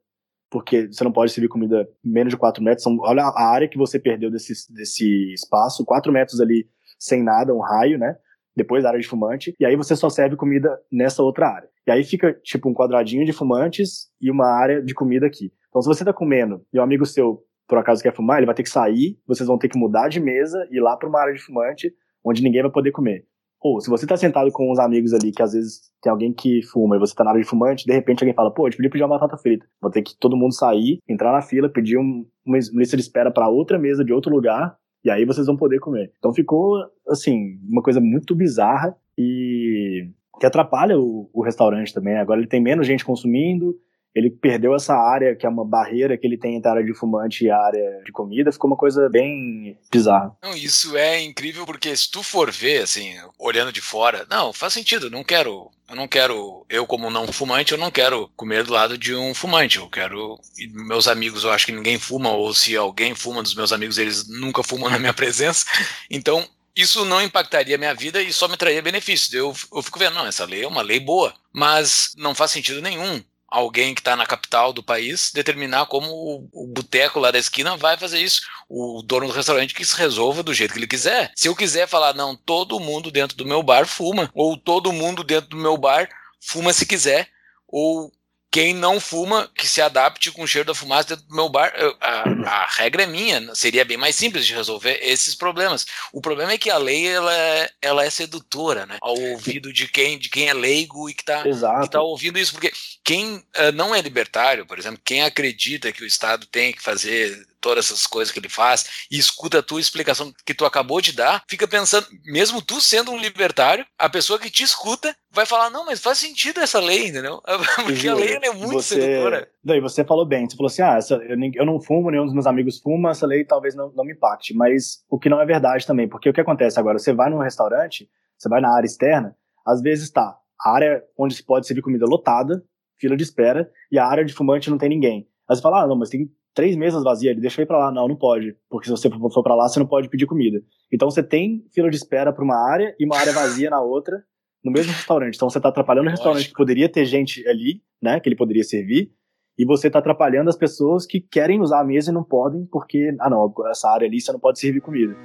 porque você não pode servir comida menos de 4 metros. São, olha a área que você perdeu desse, desse espaço, 4 metros ali sem nada, um raio, né? Depois da área de fumante, e aí você só serve comida nessa outra área. E aí fica tipo um quadradinho de fumantes e uma área de comida aqui. Então se você tá comendo e um amigo seu por acaso quer fumar, ele vai ter que sair, vocês vão ter que mudar de mesa e ir lá para uma área de fumante onde ninguém vai poder comer. Ou, se você tá sentado com uns amigos ali, que às vezes tem alguém que fuma e você tá na área de fumante, de repente alguém fala, pô, eu te pedi pedir uma batata frita. Vou ter que todo mundo sair, entrar na fila, pedir um, uma lista de espera para outra mesa de outro lugar, e aí vocês vão poder comer. Então ficou, assim, uma coisa muito bizarra e que atrapalha o, o restaurante também. Agora ele tem menos gente consumindo, ele perdeu essa área, que é uma barreira que ele tem entre a área de fumante e a área de comida, ficou uma coisa bem bizarra. Não, isso é incrível porque se tu for ver, assim, olhando de fora, não, faz sentido, não quero, eu não quero, eu como não fumante, eu não quero comer do lado de um fumante, eu quero, meus amigos, eu acho que ninguém fuma, ou se alguém fuma dos meus amigos, eles nunca fumam na minha presença, então isso não impactaria minha vida e só me traria benefícios. Eu, eu fico vendo, não, essa lei é uma lei boa, mas não faz sentido nenhum alguém que está na capital do país determinar como o, o boteco lá da esquina vai fazer isso. O dono do restaurante que se resolva do jeito que ele quiser. Se eu quiser falar, não, todo mundo dentro do meu bar fuma, ou todo mundo dentro do meu bar fuma se quiser, ou quem não fuma, que se adapte com o cheiro da fumaça dentro do meu bar. A, a, regra é minha, seria bem mais simples de resolver esses problemas. O problema é que a lei ela é, ela é sedutora, né? Ao ouvido de quem, de quem é leigo e que está tá ouvindo isso. Porque quem uh, não é libertário, por exemplo, quem acredita que o Estado tem que fazer todas essas coisas que ele faz e escuta a tua explicação que tu acabou de dar, fica pensando, mesmo tu sendo um libertário, a pessoa que te escuta vai falar, não, mas faz sentido essa lei, entendeu? Porque a lei é muito você... sedutora. Daí você falou bem, você falou assim, ah, essa, eu, nem, eu, não fumo, nenhum dos meus amigos fuma, essa lei talvez não, não me impacte, mas o que não é verdade também, porque o que acontece agora, você vai num restaurante, você vai na área externa, às vezes tá a área onde se pode servir comida lotada, fila de espera, e a área de fumante não tem ninguém. Aí você fala, ah, não, mas tem três mesas vazias, ele deixa eu ir pra lá. Não, não pode. Porque se você for pra lá, você não pode pedir comida. Então você tem fila de espera pra uma área e uma área vazia na outra, no mesmo restaurante. Então você tá atrapalhando o restaurante que poderia ter gente ali, né, que ele poderia servir, e você tá atrapalhando as pessoas que querem usar a mesa e não podem, porque, ah não, essa área ali você não pode servir comida.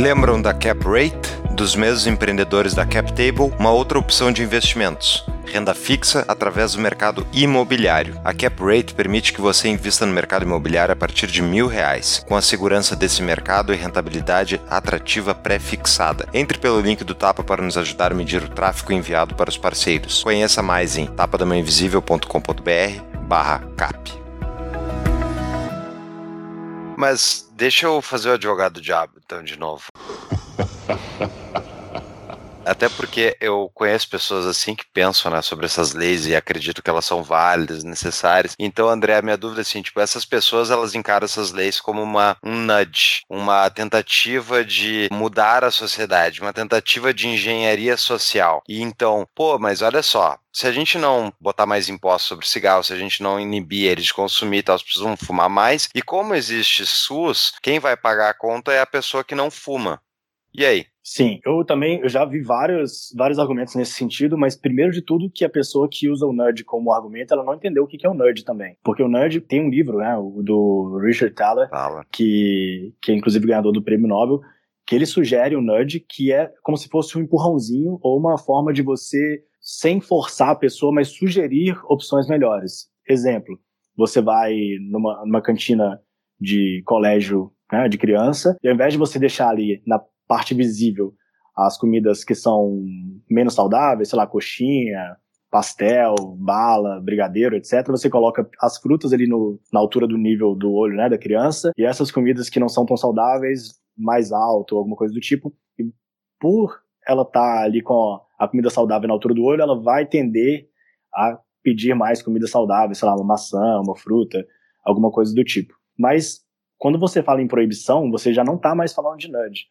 Lembram da Cap Rate? Dos mesmos empreendedores da Cap Table, uma outra opção de investimentos renda fixa através do mercado imobiliário. A Cap Rate permite que você invista no mercado imobiliário a partir de mil reais, com a segurança desse mercado e rentabilidade atrativa pré-fixada. Entre pelo link do Tapa para nos ajudar a medir o tráfego enviado para os parceiros. Conheça mais em tapadamainvisível.com.br barra cap. Mas deixa eu fazer o advogado do diabo, então, de novo. Até porque eu conheço pessoas assim que pensam né, sobre essas leis e acredito que elas são válidas, necessárias. Então, André, a minha dúvida é assim, tipo, essas pessoas elas encaram essas leis como uma, um nudge, uma tentativa de mudar a sociedade, uma tentativa de engenharia social. E então, pô, mas olha só, se a gente não botar mais impostos sobre cigarro, se a gente não inibir eles de consumir, tal, eles precisam fumar mais. E como existe SUS, quem vai pagar a conta é a pessoa que não fuma. E aí? Sim, eu também eu já vi vários, vários argumentos nesse sentido, mas primeiro de tudo que a pessoa que usa o nerd como argumento, ela não entendeu o que é o nerd também. Porque o nerd tem um livro, né, o do Richard Thaler, que, que é inclusive ganhador do prêmio Nobel, que ele sugere o nerd que é como se fosse um empurrãozinho ou uma forma de você sem forçar a pessoa, mas sugerir opções melhores. Exemplo, você vai numa, numa cantina de colégio né, de criança, e ao invés de você deixar ali na parte visível as comidas que são menos saudáveis, sei lá, coxinha, pastel, bala, brigadeiro, etc. Você coloca as frutas ali no, na altura do nível do olho né, da criança, e essas comidas que não são tão saudáveis, mais alto, alguma coisa do tipo. E por ela estar tá ali com a comida saudável na altura do olho, ela vai tender a pedir mais comida saudável, sei lá, uma maçã, uma fruta, alguma coisa do tipo. Mas quando você fala em proibição, você já não está mais falando de nudge.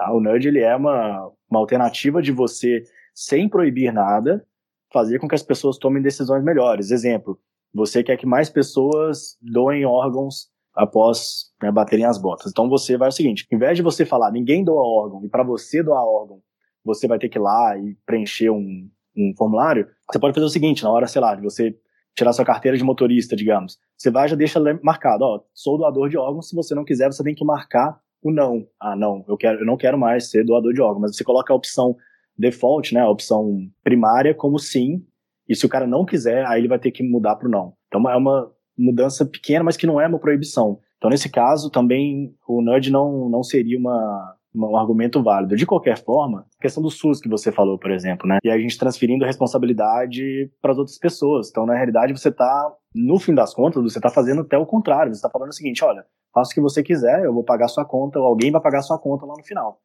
Tá? O nudge ele é uma, uma alternativa de você, sem proibir nada, fazer com que as pessoas tomem decisões melhores. Exemplo, você quer que mais pessoas doem órgãos após né, baterem as botas. Então você vai o seguinte: em vez de você falar ninguém doa órgão e para você doar órgão você vai ter que ir lá e preencher um, um formulário, você pode fazer o seguinte: na hora, sei lá, de você tirar sua carteira de motorista, digamos, você vai já deixa marcado, ó, sou doador de órgãos. Se você não quiser, você tem que marcar o não. Ah, não, eu quero, eu não quero mais ser doador de órgãos. Mas você coloca a opção default, né, a opção primária como sim. E se o cara não quiser, aí ele vai ter que mudar para o não. Então é uma mudança pequena, mas que não é uma proibição. Então nesse caso também o nudge não não seria uma um argumento válido. De qualquer forma, questão do SUS que você falou, por exemplo, né? E a gente transferindo a responsabilidade para as outras pessoas. Então, na realidade, você está, no fim das contas, você está fazendo até o contrário. Você está falando o seguinte: olha, faça o que você quiser, eu vou pagar sua conta, ou alguém vai pagar sua conta lá no final.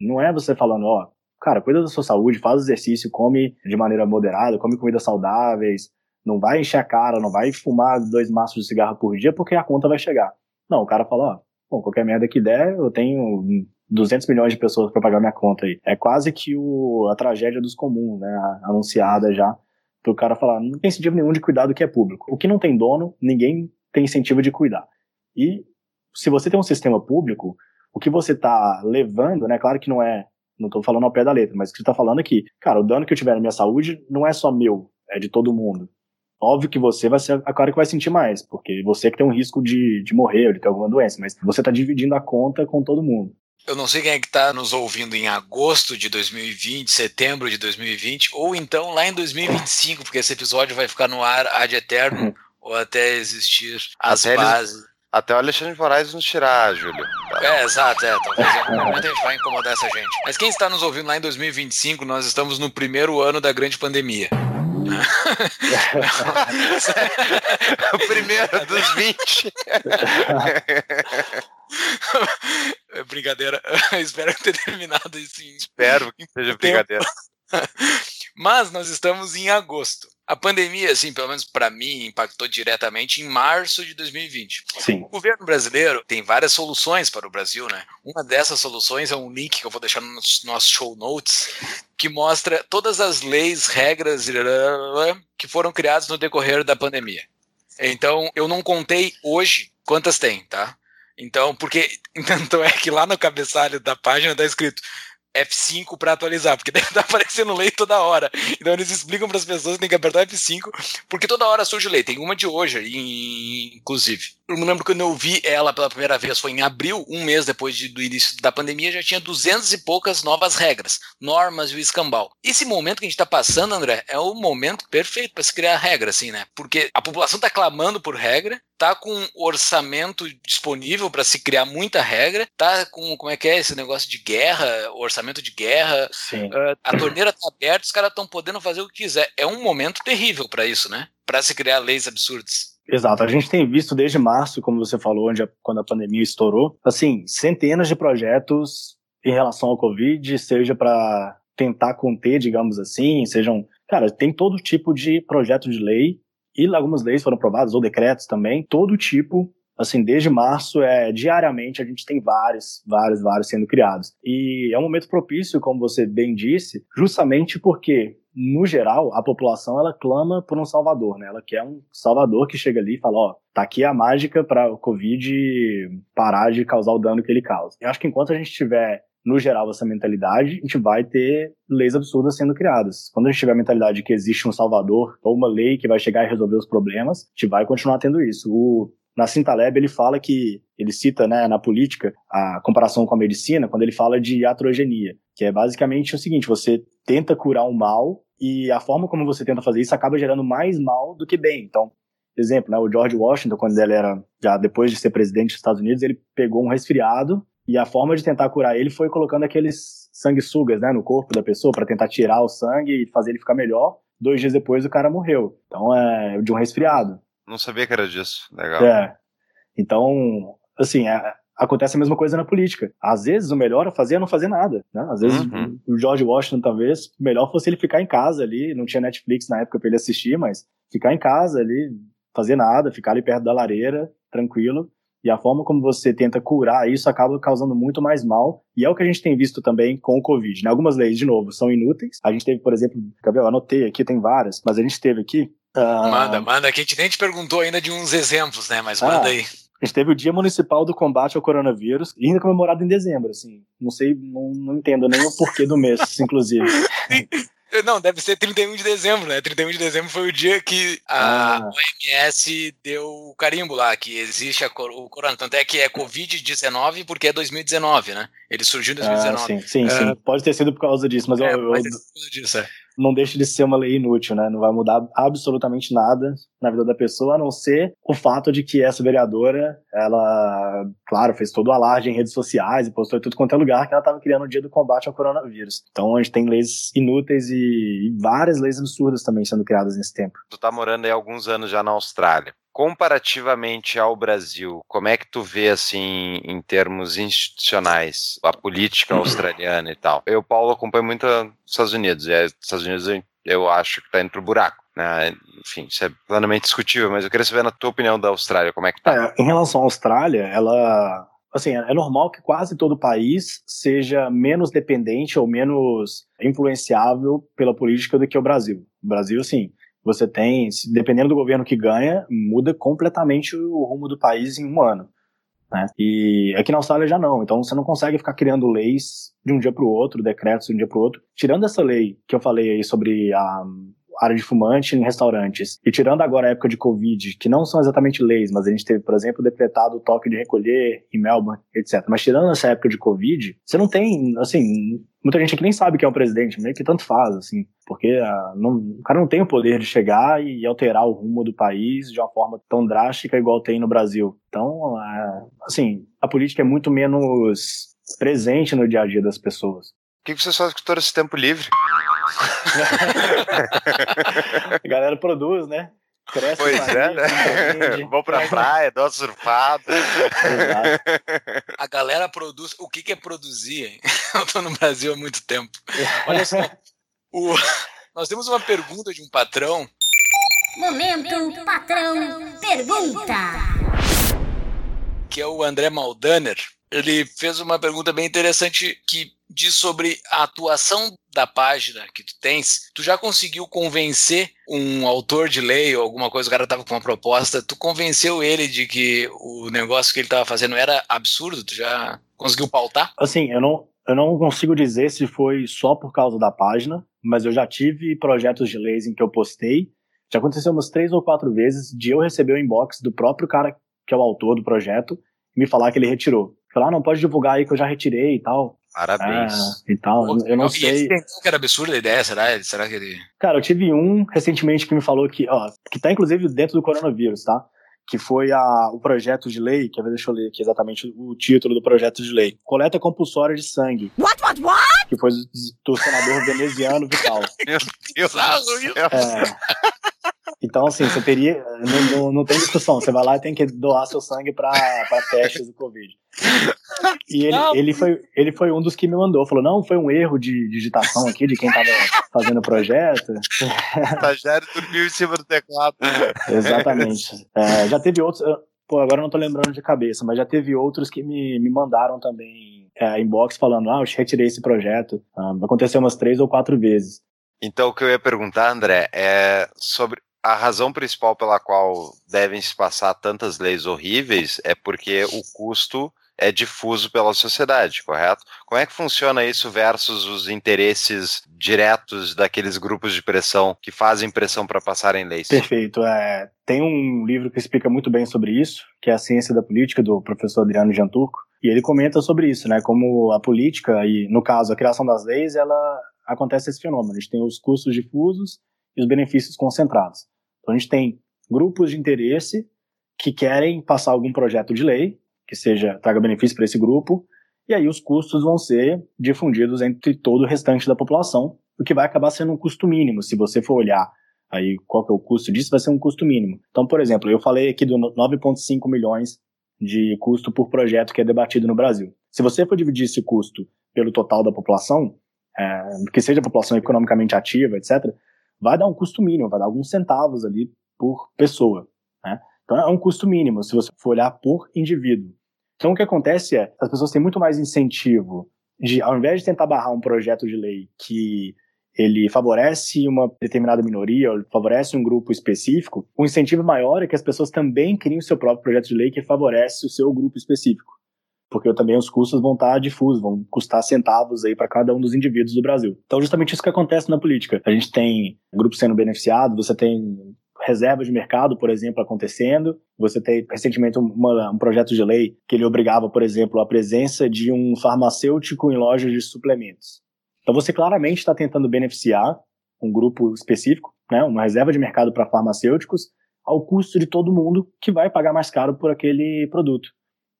Não é você falando, ó, cara, cuida da sua saúde, faz exercício, come de maneira moderada, come comidas saudáveis, não vai encher a cara, não vai fumar dois maços de cigarro por dia porque a conta vai chegar. Não, o cara fala, ó, bom, qualquer merda que der, eu tenho 200 milhões de pessoas para pagar minha conta aí. É quase que o, a tragédia dos comuns, né? Anunciada já. Pro cara falar, não tem incentivo nenhum de cuidar do que é público. O que não tem dono, ninguém tem incentivo de cuidar. E se você tem um sistema público, o que você tá levando, né? Claro que não é, não tô falando ao pé da letra, mas o que você tá falando aqui, é cara, o dano que eu tiver na minha saúde não é só meu, é de todo mundo. Óbvio que você vai ser a cara que vai sentir mais, porque você que tem um risco de, de morrer ou de ter alguma doença, mas você tá dividindo a conta com todo mundo. Eu não sei quem é que está nos ouvindo em agosto de 2020, setembro de 2020, ou então lá em 2025, porque esse episódio vai ficar no ar ad eterno, ou até existir as Até eles- bases. Até o Alexandre de Moraes nos tirar, Júlio. É, exato, é. Talvez em algum momento a gente vai incomodar essa gente. Mas quem está nos ouvindo lá em 2025, nós estamos no primeiro ano da grande pandemia. o primeiro dos 20. É Brincadeira. Espero ter terminado isso Espero que seja brincadeira. Mas nós estamos em agosto. A pandemia, assim, pelo menos para mim, impactou diretamente em março de 2020. Sim. O governo brasileiro tem várias soluções para o Brasil, né? Uma dessas soluções é um link que eu vou deixar nos nossos show notes, que mostra todas as leis, regras que foram criadas no decorrer da pandemia. Então, eu não contei hoje quantas tem, tá? Então, porque tanto é que lá no cabeçalho da página tá escrito F5 para atualizar, porque deve estar aparecendo lei toda hora. Então eles explicam para as pessoas que tem que apertar F5, porque toda hora surge lei. Tem uma de hoje, inclusive. Eu me lembro quando eu vi ela pela primeira vez, foi em abril, um mês depois de- do início da pandemia, já tinha duzentas e poucas novas regras, normas e o escambau. Esse momento que a gente está passando, André, é o momento perfeito para se criar regra, assim, né? Porque a população está clamando por regra, tá com orçamento disponível para se criar muita regra, tá com, como é que é esse negócio de guerra, orçamento de guerra, Sim. a torneira tá aberta, os caras estão podendo fazer o que quiser. É um momento terrível para isso, né? Para se criar leis absurdas. Exato, a gente tem visto desde março, como você falou, onde a- quando a pandemia estourou, assim, centenas de projetos em relação ao Covid, seja para tentar conter, digamos assim, sejam. Cara, tem todo tipo de projeto de lei, e algumas leis foram aprovadas, ou decretos também, todo tipo. Assim, desde março, é, diariamente, a gente tem vários, vários, vários sendo criados. E é um momento propício, como você bem disse, justamente porque no geral, a população ela clama por um salvador, né? Ela quer um salvador que chega ali e fala, ó, tá aqui a mágica para o Covid parar de causar o dano que ele causa. Eu acho que enquanto a gente tiver no geral essa mentalidade, a gente vai ter leis absurdas sendo criadas. Quando a gente tiver a mentalidade de que existe um salvador ou uma lei que vai chegar e resolver os problemas, a gente vai continuar tendo isso. O Nassim Taleb, ele fala que, ele cita né, na política a comparação com a medicina, quando ele fala de atrogenia, que é basicamente o seguinte, você tenta curar um mal e a forma como você tenta fazer isso acaba gerando mais mal do que bem. Então, exemplo, né, o George Washington, quando ele era, já depois de ser presidente dos Estados Unidos, ele pegou um resfriado e a forma de tentar curar ele foi colocando aqueles sanguessugas né, no corpo da pessoa para tentar tirar o sangue e fazer ele ficar melhor. Dois dias depois o cara morreu. Então é de um resfriado. Não sabia que era disso. Legal. É. Então, assim, é, acontece a mesma coisa na política. Às vezes o melhor a fazer é não fazer nada. Né? Às vezes Uhum. o George Washington, talvez, o melhor fosse ele ficar em casa ali. Não tinha Netflix na época para ele assistir, mas ficar em casa ali, fazer nada, ficar ali perto da lareira, tranquilo. E a forma como você tenta curar isso acaba causando muito mais mal. E é o que a gente tem visto também com o Covid. Né? Algumas leis, de novo, são inúteis. A gente teve, por exemplo, Gabriel, anotei aqui, tem várias, mas a gente teve aqui. Ah, Manda, manda, que a gente nem te perguntou ainda de uns exemplos, né? Mas Ah. manda aí. A gente teve o Dia Municipal do Combate ao Coronavírus, e ainda comemorado em dezembro, assim. Não sei, não, não entendo nem o porquê do mês, inclusive. Não, deve ser 31 de dezembro, né? 31 de dezembro foi o dia que a Ah. OMS deu o carimbo lá, que existe a, o corona. Tanto é que é Covid-19 porque é 2019, né? Ele surgiu em Ah, 2019. sim, sim, É. sim. Pode ter sido por causa disso, mas É, eu, disso, é. Não deixa de ser uma lei inútil, né? Não vai mudar absolutamente nada na vida da pessoa, a não ser o fato de que essa vereadora, ela, claro, fez todo o alarde em redes sociais e postou em tudo quanto é lugar que ela estava criando o dia do combate ao coronavírus. Então a gente tem leis inúteis e, várias leis absurdas também sendo criadas nesse tempo. Tu tá morando aí há alguns anos já na Austrália. Comparativamente ao Brasil, como é que tu vê, assim, em termos institucionais, a política australiana e tal? Eu, Paulo, acompanho muito os Estados Unidos, e os Estados Unidos eu- acho que tá indo pro buraco, né? Enfim, isso é plenamente discutível, mas eu queria saber na tua opinião da Austrália, como é que tá? É, em relação à Austrália, ela. Assim, é normal que quase todo país seja menos dependente ou menos influenciável pela política do que o Brasil. O Brasil, assim, você tem, dependendo do governo que ganha, muda completamente o rumo do país em um ano. Né? E aqui na Austrália já não. Então você não consegue ficar criando leis de um dia para o outro, decretos de um dia para o outro. Tirando essa lei que eu falei aí sobre a área de fumante em restaurantes. E tirando agora a época de Covid, que não são exatamente leis, mas a gente teve, por exemplo, decretado o toque de recolher em Melbourne, etc. Mas tirando essa época de Covid, você não tem, assim, muita gente aqui nem sabe quem é o presidente, meio que tanto faz, assim, porque ah, não- o cara não tem o poder de chegar e alterar o rumo do país de uma forma tão drástica igual tem no Brasil. Então, ah, assim, a política é muito menos presente no dia a dia das pessoas. O que vocês fazem com todo esse tempo livre? A galera produz, né? Cresce o Pois é, país, né? Vou pra praia, dou uma surfada. Exato. A galera produz. O que, que é produzir, hein? Eu tô no Brasil há muito tempo. Olha só. o- Nós temos uma pergunta de um patrão Momento patrão pergunta. que é o André Maldaner. Ele fez uma pergunta bem interessante que diz sobre a atuação da página que tu tens. Tu já conseguiu convencer um autor de lei ou alguma coisa, o cara tava com uma proposta, tu convenceu ele de que o negócio que ele tava fazendo era absurdo? Tu já conseguiu pautar? Assim, eu não, eu não consigo dizer se foi só por causa da página, mas eu já tive projetos de leis em que eu postei. Já aconteceu umas três ou quatro vezes de eu receber o inbox do próprio cara que é o autor do projeto e me falar que ele retirou. Falar, ah, não pode divulgar aí que eu já retirei e tal. Parabéns. Ah, e tal. Eu não E sei. que era absurda a ideia, será? Será que ele. Cara, eu tive um recentemente que me falou que, ó, que tá inclusive dentro do coronavírus, tá? Que foi a, o projeto de lei, que deixa eu ler aqui exatamente o título do projeto de lei. Coleta compulsória de sangue. What, what, what? Que foi do senador veneziano Vital. Meu Deus do céu. É. Então, assim, você teria. Não, não, não tem discussão. Você vai lá e tem que doar seu sangue para testes do Covid. E ele, ele, foi, ele foi um dos que me mandou. Falou: não, foi um erro de digitação aqui de quem tava fazendo o projeto. O estagiário dormiu em cima do teclado. Exatamente. É, já teve outros. Pô, agora eu não tô lembrando de cabeça, mas já teve outros que me, me mandaram também é, inbox falando: ah, eu retirei esse projeto. Ah, aconteceu umas três ou quatro vezes. Então, o que eu ia perguntar, André, é sobre a razão principal pela qual devem se passar tantas leis horríveis é porque o custo é difuso pela sociedade, correto? Como é que funciona isso versus os interesses diretos daqueles grupos de pressão que fazem pressão para passarem leis? Perfeito. É, tem um livro que explica muito bem sobre isso, que é A Ciência da Política, do professor Adriano Janturco, e ele comenta sobre isso, né? Como a política, e no caso a criação das leis, ela acontece esse fenômeno. A gente tem os custos difusos e os benefícios concentrados. Então a gente tem grupos de interesse que querem passar algum projeto de lei que seja traga benefício para esse grupo, e aí os custos vão ser difundidos entre todo o restante da população, o que vai acabar sendo um custo mínimo. Se você for olhar aí qual que é o custo disso, vai ser um custo mínimo. Então, por exemplo, eu falei aqui do 9,5 milhões de custo por projeto que é debatido no Brasil. Se você for dividir esse custo pelo total da população, é, que seja a população economicamente ativa, etc., vai dar um custo mínimo, vai dar alguns centavos ali por pessoa. Né? Então é um custo mínimo, se você for olhar por indivíduo. Então o que acontece é, as pessoas têm muito mais incentivo de, ao invés de tentar barrar um projeto de lei que ele favorece uma determinada minoria, ou favorece um grupo específico, o incentivo maior é que as pessoas também criem o seu próprio projeto de lei que favorece o seu grupo específico. Porque também os custos vão estar difusos, vão custar centavos aí para cada um dos indivíduos do Brasil. Então, justamente isso que acontece na política. A gente tem grupos sendo beneficiados, você tem reserva de mercado, por exemplo, acontecendo. Você tem recentemente uma, um projeto de lei que ele obrigava, por exemplo, a presença de um farmacêutico em lojas de suplementos. Então você claramente está tentando beneficiar um grupo específico, né, uma reserva de mercado para farmacêuticos, ao custo de todo mundo que vai pagar mais caro por aquele produto.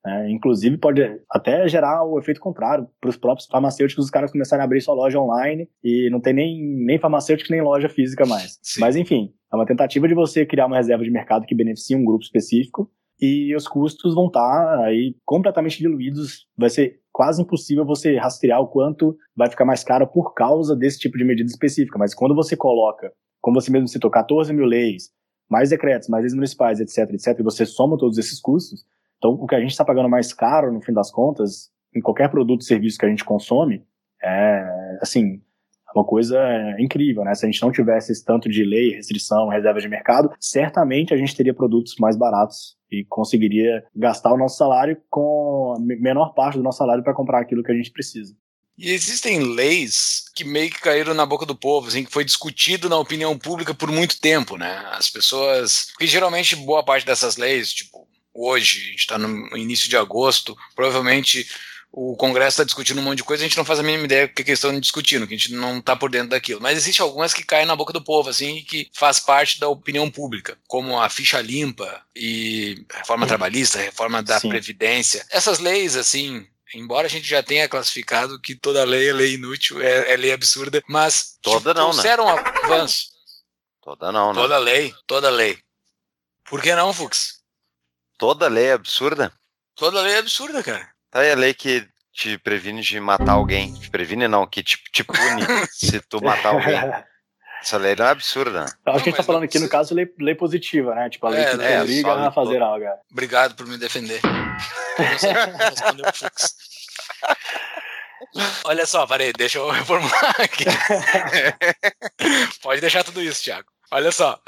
É, inclusive, pode até gerar o efeito contrário para os próprios farmacêuticos, os caras começarem a abrir sua loja online e não tem nem, nem farmacêutico nem loja física mais. Sim. Mas, enfim, é uma tentativa de você criar uma reserva de mercado que beneficie um grupo específico e os custos vão estar aí completamente diluídos. Vai ser quase impossível você rastrear o quanto vai ficar mais caro por causa desse tipo de medida específica. Mas quando você coloca, como você mesmo citou, 14 mil leis, mais decretos, mais leis municipais, etc, etc, e você soma todos esses custos, então, o que a gente está pagando mais caro, no fim das contas, em qualquer produto ou serviço que a gente consome, é, assim, uma coisa incrível, né? Se a gente não tivesse esse tanto de lei, restrição, reserva de mercado, certamente a gente teria produtos mais baratos e conseguiria gastar o nosso salário com a menor parte do nosso salário para comprar aquilo que a gente precisa. E existem leis que meio que caíram na boca do povo, assim, que foi discutido na opinião pública por muito tempo, né? As pessoas. Porque geralmente boa parte dessas leis, tipo, hoje, a gente está no início de agosto, provavelmente o Congresso está discutindo um monte de coisa, a gente não faz a mínima ideia do que, eles estão discutindo, que a gente não está por dentro daquilo. Mas existem algumas que caem na boca do povo, assim, que faz parte da opinião pública, como a ficha limpa e reforma trabalhista, reforma da Sim. Previdência. Essas leis, assim, embora a gente já tenha classificado que toda lei é lei inútil, é, é lei absurda, mas toda não, trouxeram né? avanço. Toda não, né? Toda lei, toda lei. Por que não, Fux? Toda lei é absurda? Toda lei é absurda, cara. Tá aí a lei que te previne de matar alguém. Te previne não, que te, te pune se tu matar alguém. Essa lei não é absurda. Eu acho que a gente tá falando aqui, no caso, lei, lei positiva, né? Tipo, a lei é, que te é, obriga a fazer algo. Obrigado por me defender. Olha só, parei, deixa eu reformular aqui. Pode deixar tudo isso, Thiago. Olha só.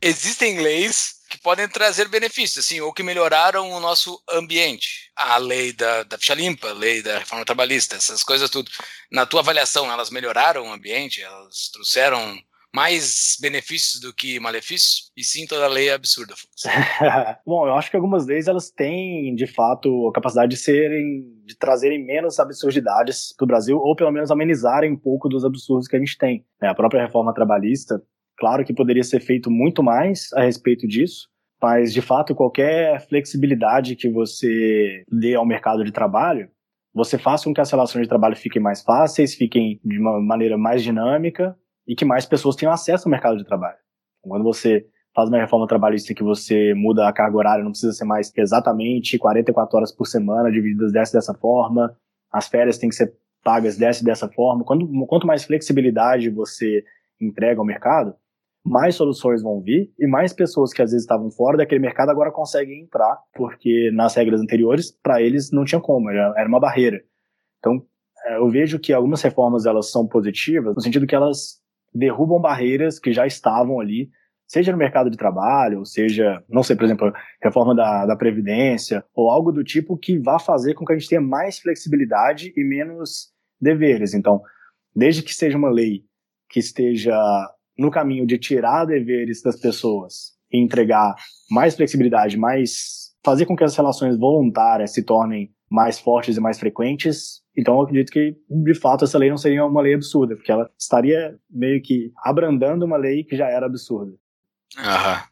Existem leis que podem trazer benefícios, assim, ou que melhoraram o nosso ambiente. A lei da, da ficha limpa, a lei da reforma trabalhista, essas coisas tudo. Na tua avaliação, elas melhoraram o ambiente? Elas trouxeram mais benefícios do que malefícios? E sim, toda lei é absurda. Bom, eu acho que algumas leis elas têm, de fato, a capacidade de serem, de trazerem menos absurdidades para o Brasil, ou pelo menos amenizarem um pouco dos absurdos que a gente tem. A própria reforma trabalhista, Claro que poderia ser feito muito mais a respeito disso, mas de fato qualquer flexibilidade que você dê ao mercado de trabalho, você faça com que as relações de trabalho fiquem mais fáceis, fiquem de uma maneira mais dinâmica e que mais pessoas tenham acesso ao mercado de trabalho. Quando você faz uma reforma trabalhista que você muda a carga horária, não precisa ser mais exatamente 44 horas por semana, divididas dessa dessa forma, as férias têm que ser pagas dessa dessa forma. Quando, quanto mais flexibilidade você entrega ao mercado, mais soluções vão vir e mais pessoas que às vezes estavam fora daquele mercado agora conseguem entrar, porque nas regras anteriores, para eles não tinha como, era uma barreira. Então, é, eu vejo que algumas reformas elas são positivas, no sentido que elas derrubam barreiras que já estavam ali, seja no mercado de trabalho, ou seja, não sei, por exemplo, reforma da, da Previdência, ou algo do tipo que vá fazer com que a gente tenha mais flexibilidade e menos deveres. Então, desde que seja uma lei que esteja no caminho de tirar deveres das pessoas e entregar mais flexibilidade, mais fazer com que as relações voluntárias se tornem mais fortes e mais frequentes. Então, eu acredito que, de fato, essa lei não seria uma lei absurda, porque ela estaria meio que abrandando uma lei que já era absurda. Aham.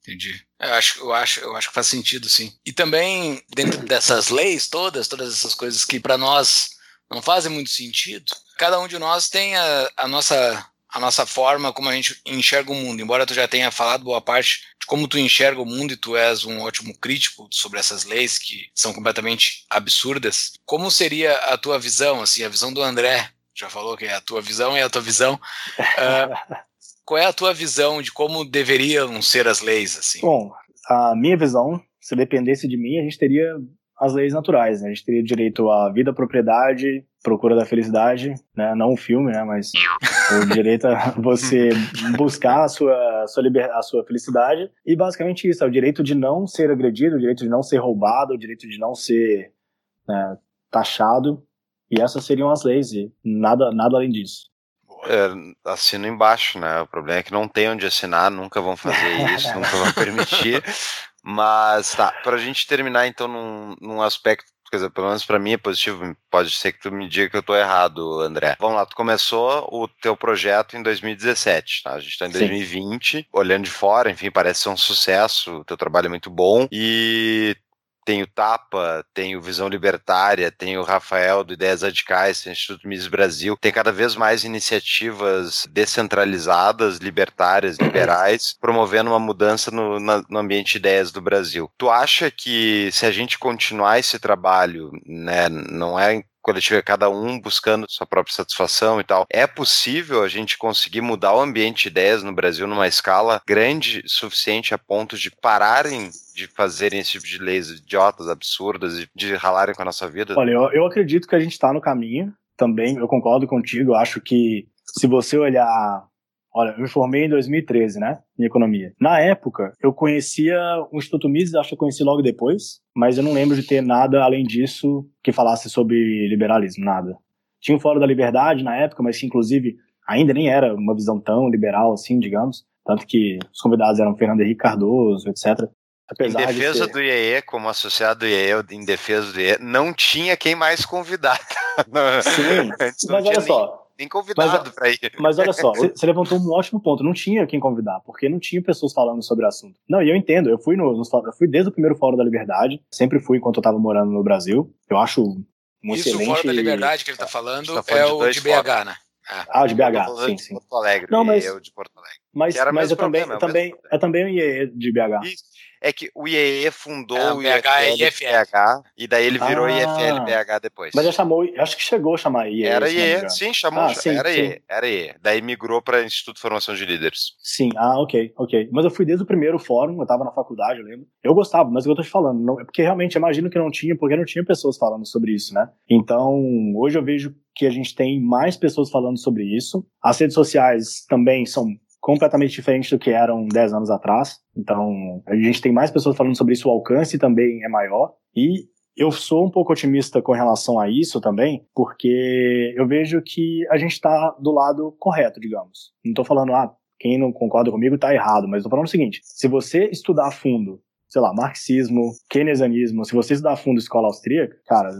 Entendi. Eu acho, eu, acho, eu acho que faz sentido, sim. E também, dentro dessas leis todas, todas essas coisas que para nós não fazem muito sentido, cada um de nós tem a, a nossa a nossa forma como a gente enxerga o mundo. Embora tu já tenha falado boa parte de como tu enxerga o mundo e tu és um ótimo crítico sobre essas leis que são completamente absurdas, como seria a tua visão, assim, a visão do André? Já falou que é a tua visão e a tua visão. Uh, qual é a tua visão de como deveriam ser as leis, assim? Bom, a minha visão, se dependesse de mim, a gente teria as leis naturais, né? A gente teria direito à vida, propriedade, procura da felicidade, né? Não um filme, né? Mas o direito a você buscar a sua, a sua, liber, a sua felicidade. E basicamente isso, é o direito de não ser agredido, o direito de não ser roubado, o direito de não ser né, taxado. E essas seriam as leis, e nada, nada além disso. É, assino embaixo, né? O problema é que não tem onde assinar, nunca vão fazer isso, nunca vão permitir. Mas tá, para a gente terminar então num, num aspecto quer pelo menos para mim é positivo, pode ser que tu me diga que eu tô errado, André. Vamos lá, tu começou o teu projeto em 2017, tá? A gente tá em 2020, Sim. olhando de fora, enfim, parece ser um sucesso, o teu trabalho é muito bom e tem o Tapa, tem o Visão Libertária, tem o Rafael do Ideias Radicais, tem o Instituto Mises Brasil, tem cada vez mais iniciativas descentralizadas, libertárias, liberais, promovendo uma mudança no, na, no ambiente de ideias do Brasil. Tu acha que se a gente continuar esse trabalho, né, não é coletiva, cada um buscando sua própria satisfação e tal. É possível a gente conseguir mudar o ambiente de ideias no Brasil numa escala grande suficiente a ponto de pararem de fazerem esse tipo de leis idiotas, absurdas, de, ralarem com a nossa vida? Olha, eu, eu acredito que a gente está no caminho também, eu concordo contigo, eu acho que se você olhar Olha, eu me formei em 2013, né? Em economia. Na época, eu conhecia o Instituto Mises, acho que eu conheci logo depois, mas eu não lembro de ter nada além disso que falasse sobre liberalismo, nada. Tinha o Fórum da Liberdade na época, mas que inclusive ainda nem era uma visão tão liberal assim, digamos. Tanto que os convidados eram Fernando Henrique Cardoso, etc. Apesar em defesa de ter... do IEE, como associado do IEE, em defesa do IEE, não tinha quem mais convidar. Sim, mas olha só, nem convidado para ir. Mas olha só, você levantou um ótimo ponto. Não tinha quem convidar, porque não tinha pessoas falando sobre o assunto. Não, e eu entendo. Eu fui no, no eu fui desde o primeiro Fórum da Liberdade. Sempre fui enquanto eu estava morando no Brasil. Eu acho um Isso, excelente... o Fórum da Liberdade que ele está falando, tá falando é o de, de BH, né? É. Ah, o de BH, sim, sim. Porto Alegre, não, mas, eu de Porto Alegre. Mas, mas eu também, eu também, é também o IE de BH. Isso é que o IEE fundou é, o IFL-BH e daí ele virou ah, IFL-BH depois. Mas já chamou, acho que chegou a chamar IEE. Era IE, sim, chamou, ah, sim, era sim. IE, era IE. Daí migrou para Instituto de Formação de Líderes. Sim, ah, ok, ok. Mas eu fui desde o primeiro fórum, eu estava na faculdade, eu lembro. Eu gostava, mas é o que eu tô te falando, não, é porque realmente imagino que não tinha, porque não tinha pessoas falando sobre isso, né? Então, hoje eu vejo que a gente tem mais pessoas falando sobre isso. As redes sociais também são completamente diferente do que eram 10 anos atrás. Então, a gente tem mais pessoas falando sobre isso, o alcance também é maior. E eu sou um pouco otimista com relação a isso também, porque eu vejo que a gente está do lado correto, digamos. Não estou falando, ah, quem não concorda comigo está errado, mas estou falando o seguinte: se você estudar a fundo, sei lá, marxismo, keynesianismo, se você estudar a fundo escola austríaca, cara,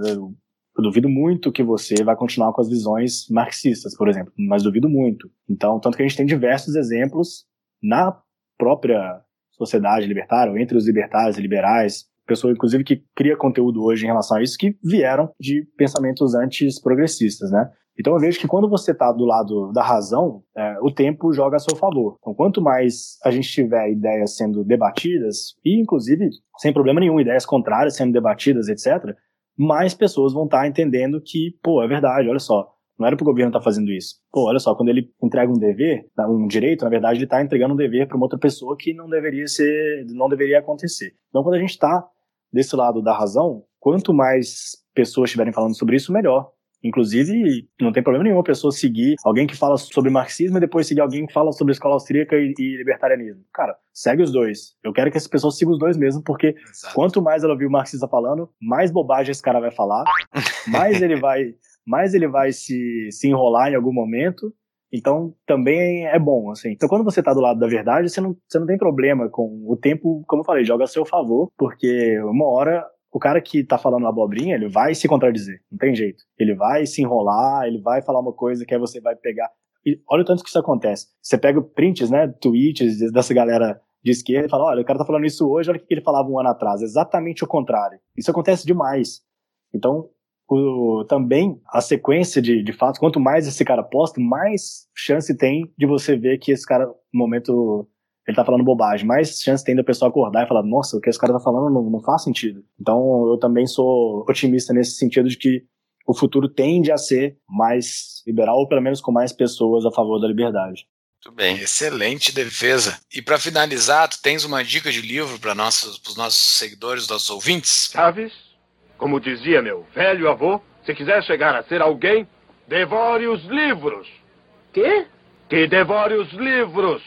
eu duvido muito que você vai continuar com as visões marxistas, por exemplo, mas duvido muito. Então, tanto que a gente tem diversos exemplos na própria sociedade libertária, ou entre os libertários e liberais, pessoa inclusive que cria conteúdo hoje em relação a isso, que vieram de pensamentos antes progressistas, né? Então eu vejo que quando você está do lado da razão, é, o tempo joga a seu favor. Então quanto mais a gente tiver ideias sendo debatidas, e inclusive sem problema nenhum, ideias contrárias sendo debatidas, etc., mais pessoas vão estar tá entendendo que, pô, é verdade, olha só, não era para o governo estar tá fazendo isso. Pô, olha só, quando ele entrega um dever, um direito, na verdade, ele está entregando um dever para uma outra pessoa que não deveria ser, não deveria acontecer. Então, quando a gente está desse lado da razão, quanto mais pessoas estiverem falando sobre isso, melhor. Inclusive, não tem problema nenhum a pessoa seguir alguém que fala sobre marxismo e depois seguir alguém que fala sobre escola austríaca e, e libertarianismo. Cara, segue os dois. Eu quero que essa pessoa siga os dois mesmo, porque Exato. quanto mais ela viu o marxista falando, mais bobagem esse cara vai falar, mais ele vai, mais ele vai se, se enrolar em algum momento. Então, também é bom, assim. Então, quando você tá do lado da verdade, você não, você não tem problema com o tempo, como eu falei, joga a seu favor, porque uma hora o cara que tá falando abobrinha, ele vai se contradizer, não tem jeito. Ele vai se enrolar, ele vai falar uma coisa que aí você vai pegar. E olha o tanto que isso acontece. Você pega prints, né, tweets dessa galera de esquerda e fala, olha, o cara tá falando isso hoje, olha o que ele falava um ano atrás. Exatamente o contrário. Isso acontece demais. Então, o, também a sequência de, de fatos, quanto mais esse cara posta, mais chance tem de você ver que esse cara, no momento ele tá falando bobagem, mais chance tem da pessoa acordar e falar, nossa, o que esse cara tá falando não, não faz sentido. Então eu também sou otimista nesse sentido de que o futuro tende a ser mais liberal, ou pelo menos com mais pessoas a favor da liberdade. Muito bem. Excelente defesa. E para finalizar, tu tens uma dica de livro para nossos, os nossos seguidores, nossos ouvintes? Chaves, como dizia meu velho avô, se quiser chegar a ser alguém, devore os livros. Quê? Que devore os livros.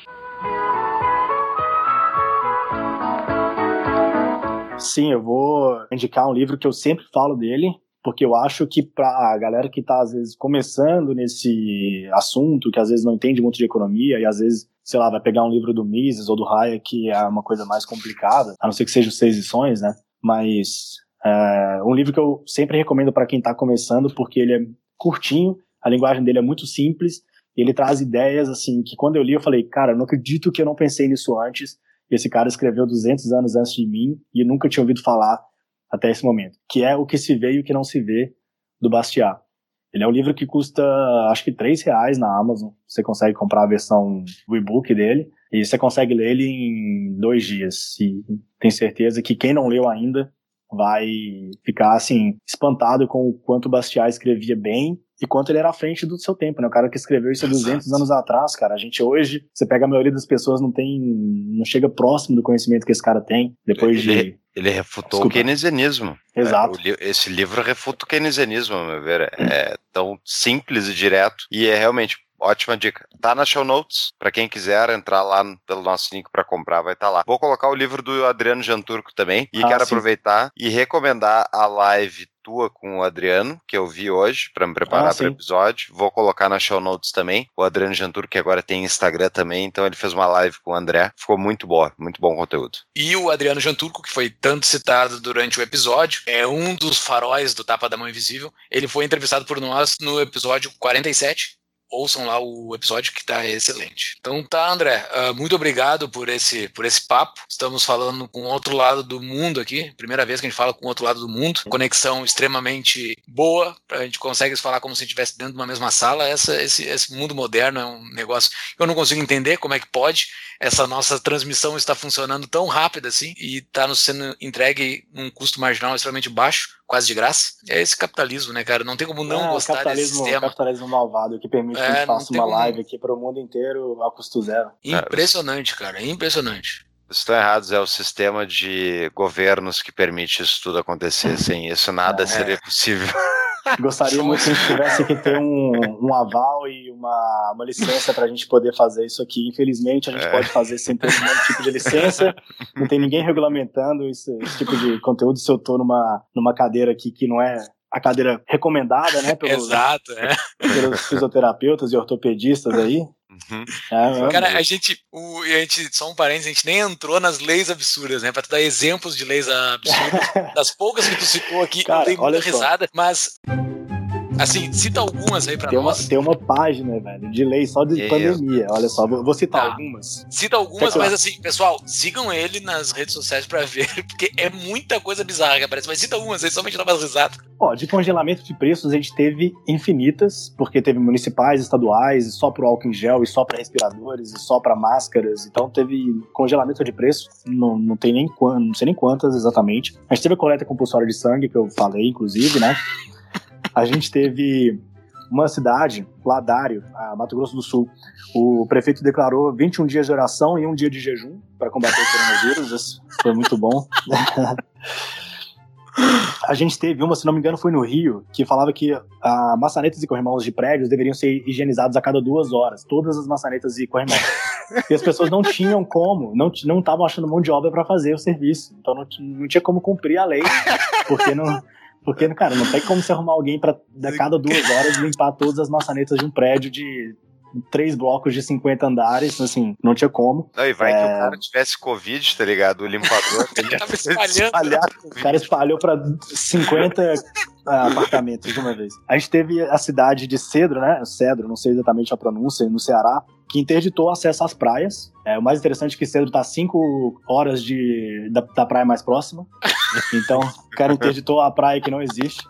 Sim, eu vou indicar um livro que eu sempre falo dele, porque eu acho que para a galera que está às vezes começando nesse assunto, que às vezes não entende muito de economia e às vezes, sei lá, vai pegar um livro do Mises ou do Hayek, que é uma coisa mais complicada, a não ser que seja seis lições, né? Mas é um livro que eu sempre recomendo para quem está começando, porque ele é curtinho, a linguagem dele é muito simples, e ele traz ideias assim que quando eu li eu falei, cara, eu não acredito que eu não pensei nisso antes. Esse cara escreveu 200 anos antes de mim e nunca tinha ouvido falar até esse momento, que é O que se vê e o que não se vê, do Bastiat. Ele é um livro que custa, acho que, três reais na Amazon. Você consegue comprar a versão do e-book dele e você consegue ler ele em dois dias. E tenho certeza que quem não leu ainda vai ficar, assim, espantado com o quanto o Bastiat escrevia bem e quanto ele era à frente do seu tempo, né? O cara que escreveu isso há 200 Exato. anos atrás, cara. A gente hoje, você pega a maioria das pessoas, não tem, não chega próximo do conhecimento que esse cara tem, depois Ele- de... Ele refutou Desculpa. o keynesianismo. Exato. É, o esse livro refuta o keynesianismo, a meu ver. É tão simples e direto. E é realmente ótima dica. Tá na show notes. Pra quem quiser entrar lá pelo nosso link pra comprar, vai estar lá. Vou colocar o livro do Adriano Janturco também. E Ah, quero sim. aproveitar e recomendar a live tua com o Adriano, que eu vi hoje pra me preparar Ah, para o episódio. Vou colocar na show notes também. O Adriano Janturco, que agora tem Instagram também, então ele fez uma live com o André. Ficou muito boa, muito bom conteúdo. E o Adriano Janturco, que foi tanto citado durante o episódio, é um dos faróis do Tapa da Mão Invisível. Ele foi entrevistado por nós no episódio 47. Ouçam lá o episódio que tá excelente. Então tá, André, ah, muito obrigado por esse, por esse papo. Estamos falando com outro lado do mundo aqui. Primeira vez que a gente fala com outro lado do mundo. Conexão extremamente boa. A gente consegue falar como se estivesse dentro de uma mesma sala. Essa, esse, esse mundo moderno é um negócio que eu não consigo entender como é que pode essa nossa transmissão está funcionando tão rápido assim e está nos sendo entregue num custo marginal extremamente baixo, quase de graça. É esse capitalismo, né, cara? Não tem como não É, o gostar desse capitalismo, sistema. capitalismo malvado que permite que É, a gente não faça uma como- live aqui para o mundo inteiro a custo zero. Impressionante, cara, impressionante. Estão errados, é o sistema de governos que permite isso tudo acontecer. Sem isso, nada É. seria possível. Gostaria muito que a gente tivesse que ter um, um aval e uma, uma licença para a gente poder fazer isso aqui. Infelizmente, a gente É. pode fazer sem ter nenhum tipo de licença. Não tem ninguém regulamentando esse, esse tipo de conteúdo. Se eu tô numa, numa cadeira aqui que não é a cadeira recomendada, né, pelos, Exato, é. pelos fisioterapeutas e ortopedistas aí. Uhum. Cara, a gente, o, a gente, só um parênteses, a gente nem entrou nas leis absurdas, né? Pra tu dar exemplos de leis absurdas. das poucas que tu citou aqui, Cara, não tem muita olha só. risada, mas. Assim, cita algumas aí pra tem, uma, nós. tem uma página, velho, de lei só de Isso. pandemia. Olha só, vou, vou citar Tá. algumas. Cita algumas, mas assim, pessoal, sigam ele nas redes sociais pra ver, porque é muita coisa bizarra que aparece. Mas cita algumas aí, somente dá mais risada. Ó, de congelamento de preços a gente teve infinitas, porque teve municipais, estaduais, e só pro álcool em gel, e só para respiradores, e só para máscaras. Então teve congelamento de preço, não, não tem nem não sei nem quantas exatamente. A gente teve a coleta compulsória de sangue, que eu falei, inclusive, né? A gente teve uma cidade, Ladário, Mato Grosso do Sul. O prefeito declarou 21 dias de oração e um dia de jejum para combater o coronavírus. Isso foi muito bom. A gente teve uma, se não me engano, foi no Rio, que falava que a maçanetas e corrimãos de prédios deveriam ser higienizados a cada duas horas. Todas as maçanetas e corrimãos. e as pessoas não tinham como, não não estavam achando mão de obra para fazer o serviço. Então não, não tinha como cumprir a lei, porque não. Porque, cara, não tem como você arrumar alguém pra a cada duas horas limpar todas as maçanetas de um prédio de três blocos de 50 andares, assim, não tinha como. Não, e vai É. que o cara tivesse Covid, tá ligado? O limpador. ele Tava espalhando. espalhar O cara espalhou pra 50 ah, apartamentos de uma vez. A gente teve a cidade de Cedro, né? Cedro, não sei exatamente a pronúncia, no Ceará, que interditou o acesso às praias. É, o mais interessante é que Cedro tá a 5 horas de, da, da praia mais próxima. Então, o cara interditou a praia que não existe.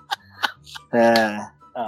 É,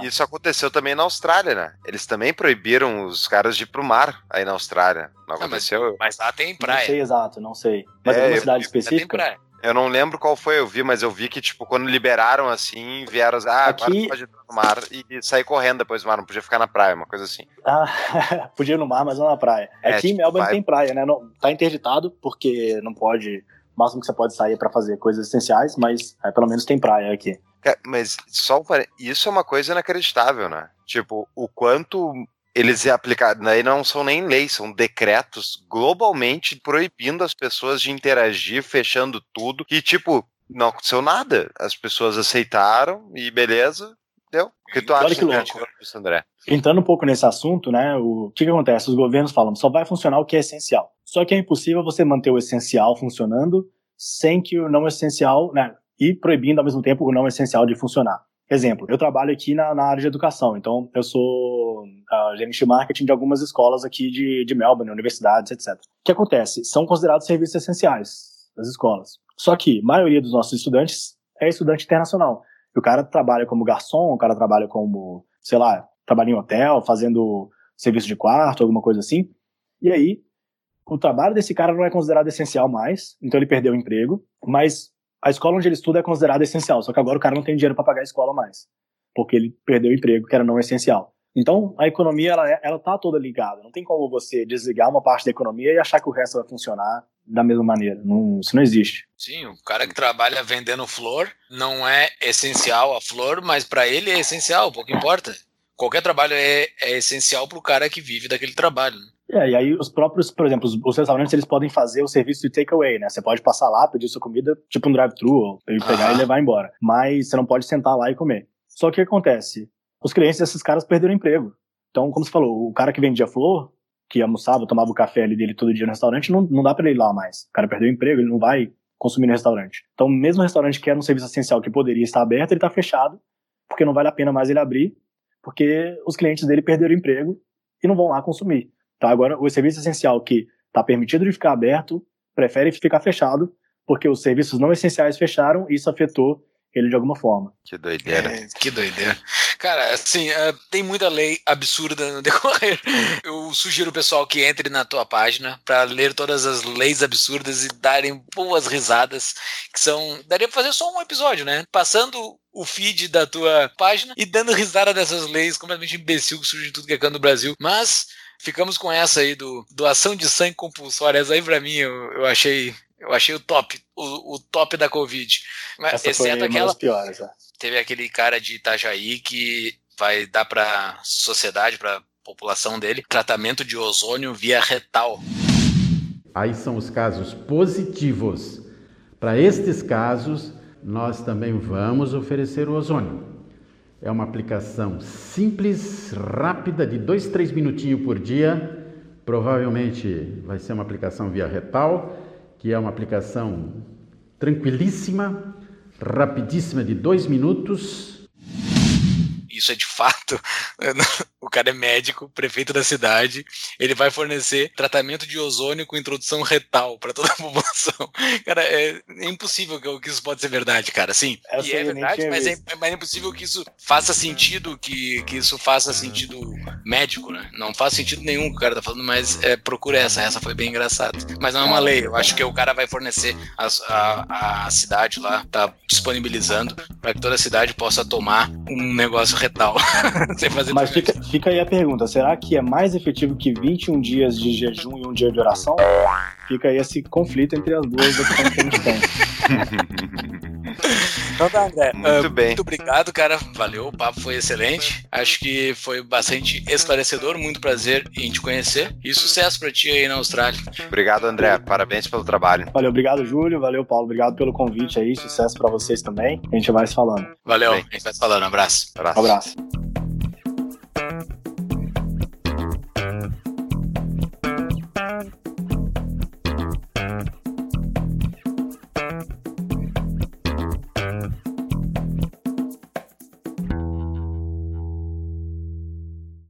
Isso aconteceu também na Austrália, né? Eles também proibiram os caras de ir pro mar aí na Austrália. Não Ah, mas- aconteceu? Mas lá tem não praia. sei exato, não sei. Mas É, alguma eu- cidade tem específica? praia. Eu não lembro qual foi, eu vi, mas eu vi que, tipo, quando liberaram assim, vieram. Ah, agora Aqui- tu pode entrar no mar e sair correndo depois do mar, não podia ficar na praia, uma coisa assim. Ah, podia ir no mar, mas não na praia. É, Aqui em tipo, Melbourne vai- tem praia, né? Não, tá interditado, porque não pode. O máximo que você pode sair é pra fazer coisas essenciais, mas é, pelo menos tem praia aqui. Ca- Mas só isso é uma coisa inacreditável, né? Tipo, o quanto eles aplicaram, daí não são nem leis, são decretos globalmente proibindo as pessoas de interagir, fechando tudo. E, tipo, não aconteceu nada. As pessoas aceitaram e beleza, deu. O que tu Olha acha que louco. Diante disso, André? Entrando um pouco nesse assunto, né? O que, que acontece? Os governos falam só vai funcionar o que é essencial. Só que é impossível você manter o essencial funcionando sem que o não essencial, né? E proibindo ao mesmo tempo o não essencial de funcionar. Exemplo, eu trabalho aqui na, na área de educação, então eu sou ah, gerente de marketing de algumas escolas aqui de, de Melbourne, universidades, etc. O que acontece? São considerados serviços essenciais das escolas. Só que a maioria dos nossos estudantes é estudante internacional. E o cara trabalha como garçom, o cara trabalha como, sei lá, trabalha em hotel, fazendo serviço de quarto, alguma coisa assim. E aí, o trabalho desse cara não é considerado essencial mais, então ele perdeu o emprego, mas a escola onde ele estuda é considerada essencial, só que agora o cara não tem dinheiro para pagar a escola mais, porque ele perdeu o emprego que era não essencial. Então, a economia, ela, é- ela tá toda ligada. Não tem como você desligar uma parte da economia e achar que o resto vai funcionar da mesma maneira. Não, isso não existe. Sim, o cara que trabalha vendendo flor não é essencial a flor, mas pra ele é essencial, pouco importa. Qualquer trabalho é, é essencial pro cara que vive daquele trabalho. né? É, e aí os próprios, por exemplo, os, os restaurantes eles podem fazer o serviço de takeaway, né? Você pode passar lá, pedir sua comida, tipo um drive-thru, ou pegar Aham. e levar embora. Mas você não pode sentar lá e comer. Só que o que acontece? Os clientes desses caras perderam emprego. Então, como você falou, o cara que vendia flor, que almoçava, tomava o café ali dele todo dia no restaurante, não, não dá pra ele ir lá mais. O cara perdeu o emprego, ele não vai consumir no restaurante. Então, mesmo o restaurante que era um serviço essencial que poderia estar aberto, ele tá fechado, porque não vale a pena mais ele abrir, porque os clientes dele perderam o emprego e não vão lá consumir. Tá? Agora, o serviço essencial que está permitido de ficar aberto, prefere ficar fechado, porque os serviços não essenciais fecharam e isso afetou ele de alguma forma. Que doideira. É, que doideira. Cara, assim, é, tem muita lei absurda no decorrer. Eu sugiro o pessoal que entre na tua página para ler todas as leis absurdas e darem boas risadas, que são. Daria pra fazer só um episódio, né? Passando o feed da tua página e dando risada dessas leis completamente imbecil que surgem em tudo que é canto do Brasil. Mas ficamos com essa aí do doação de sangue compulsória. Essa aí pra mim eu, eu achei. Eu achei o top, o, o top da Covid. Mas, Essa foi exceto uma aquela das piores. né? teve aquele cara de Itajaí que vai dar para sociedade, para população dele, tratamento de ozônio via retal. Aí são os casos positivos. Para estes casos, nós também vamos oferecer o ozônio. É uma aplicação simples, rápida, de dois, três minutinhos por dia. Provavelmente vai ser uma aplicação via retal, que é uma aplicação tranquilíssima, rapidíssima, de dois minutos. Isso é de fato. O cara é médico, prefeito da cidade. Ele vai fornecer tratamento de ozônio com introdução retal para toda a população. Cara, é, é impossível que, que isso pode ser verdade, cara. Sim, Essa e é verdade, mas é, mas é impossível que isso faça sentido, que, que isso faça sentido médico, né? Não faz sentido nenhum o que o cara tá falando, mas é, procura essa. Essa foi bem engraçada. Mas não é uma lei. Eu acho que o cara vai fornecer as- a, a cidade lá, tá disponibilizando para que toda a cidade possa tomar um negócio retal. Sem fazer Mas tudo isso. fica, fica aí a pergunta: será que é mais efetivo que 21 dias de jejum e um dia de oração? Fica aí esse conflito entre as duas opções que a gente tem. Então tá, André. Muito Uh, bem. Muito obrigado, cara. Valeu, o papo foi excelente. Acho que foi bastante esclarecedor. Muito prazer em te conhecer. E sucesso pra ti aí na Austrália. Obrigado, André. Parabéns pelo trabalho. Valeu, obrigado, Júlio. Valeu, Paulo. Obrigado pelo convite aí. Sucesso pra vocês também. A gente vai se falando. Valeu, Bem. a gente vai se falando. Um abraço. Abraço. Um abraço.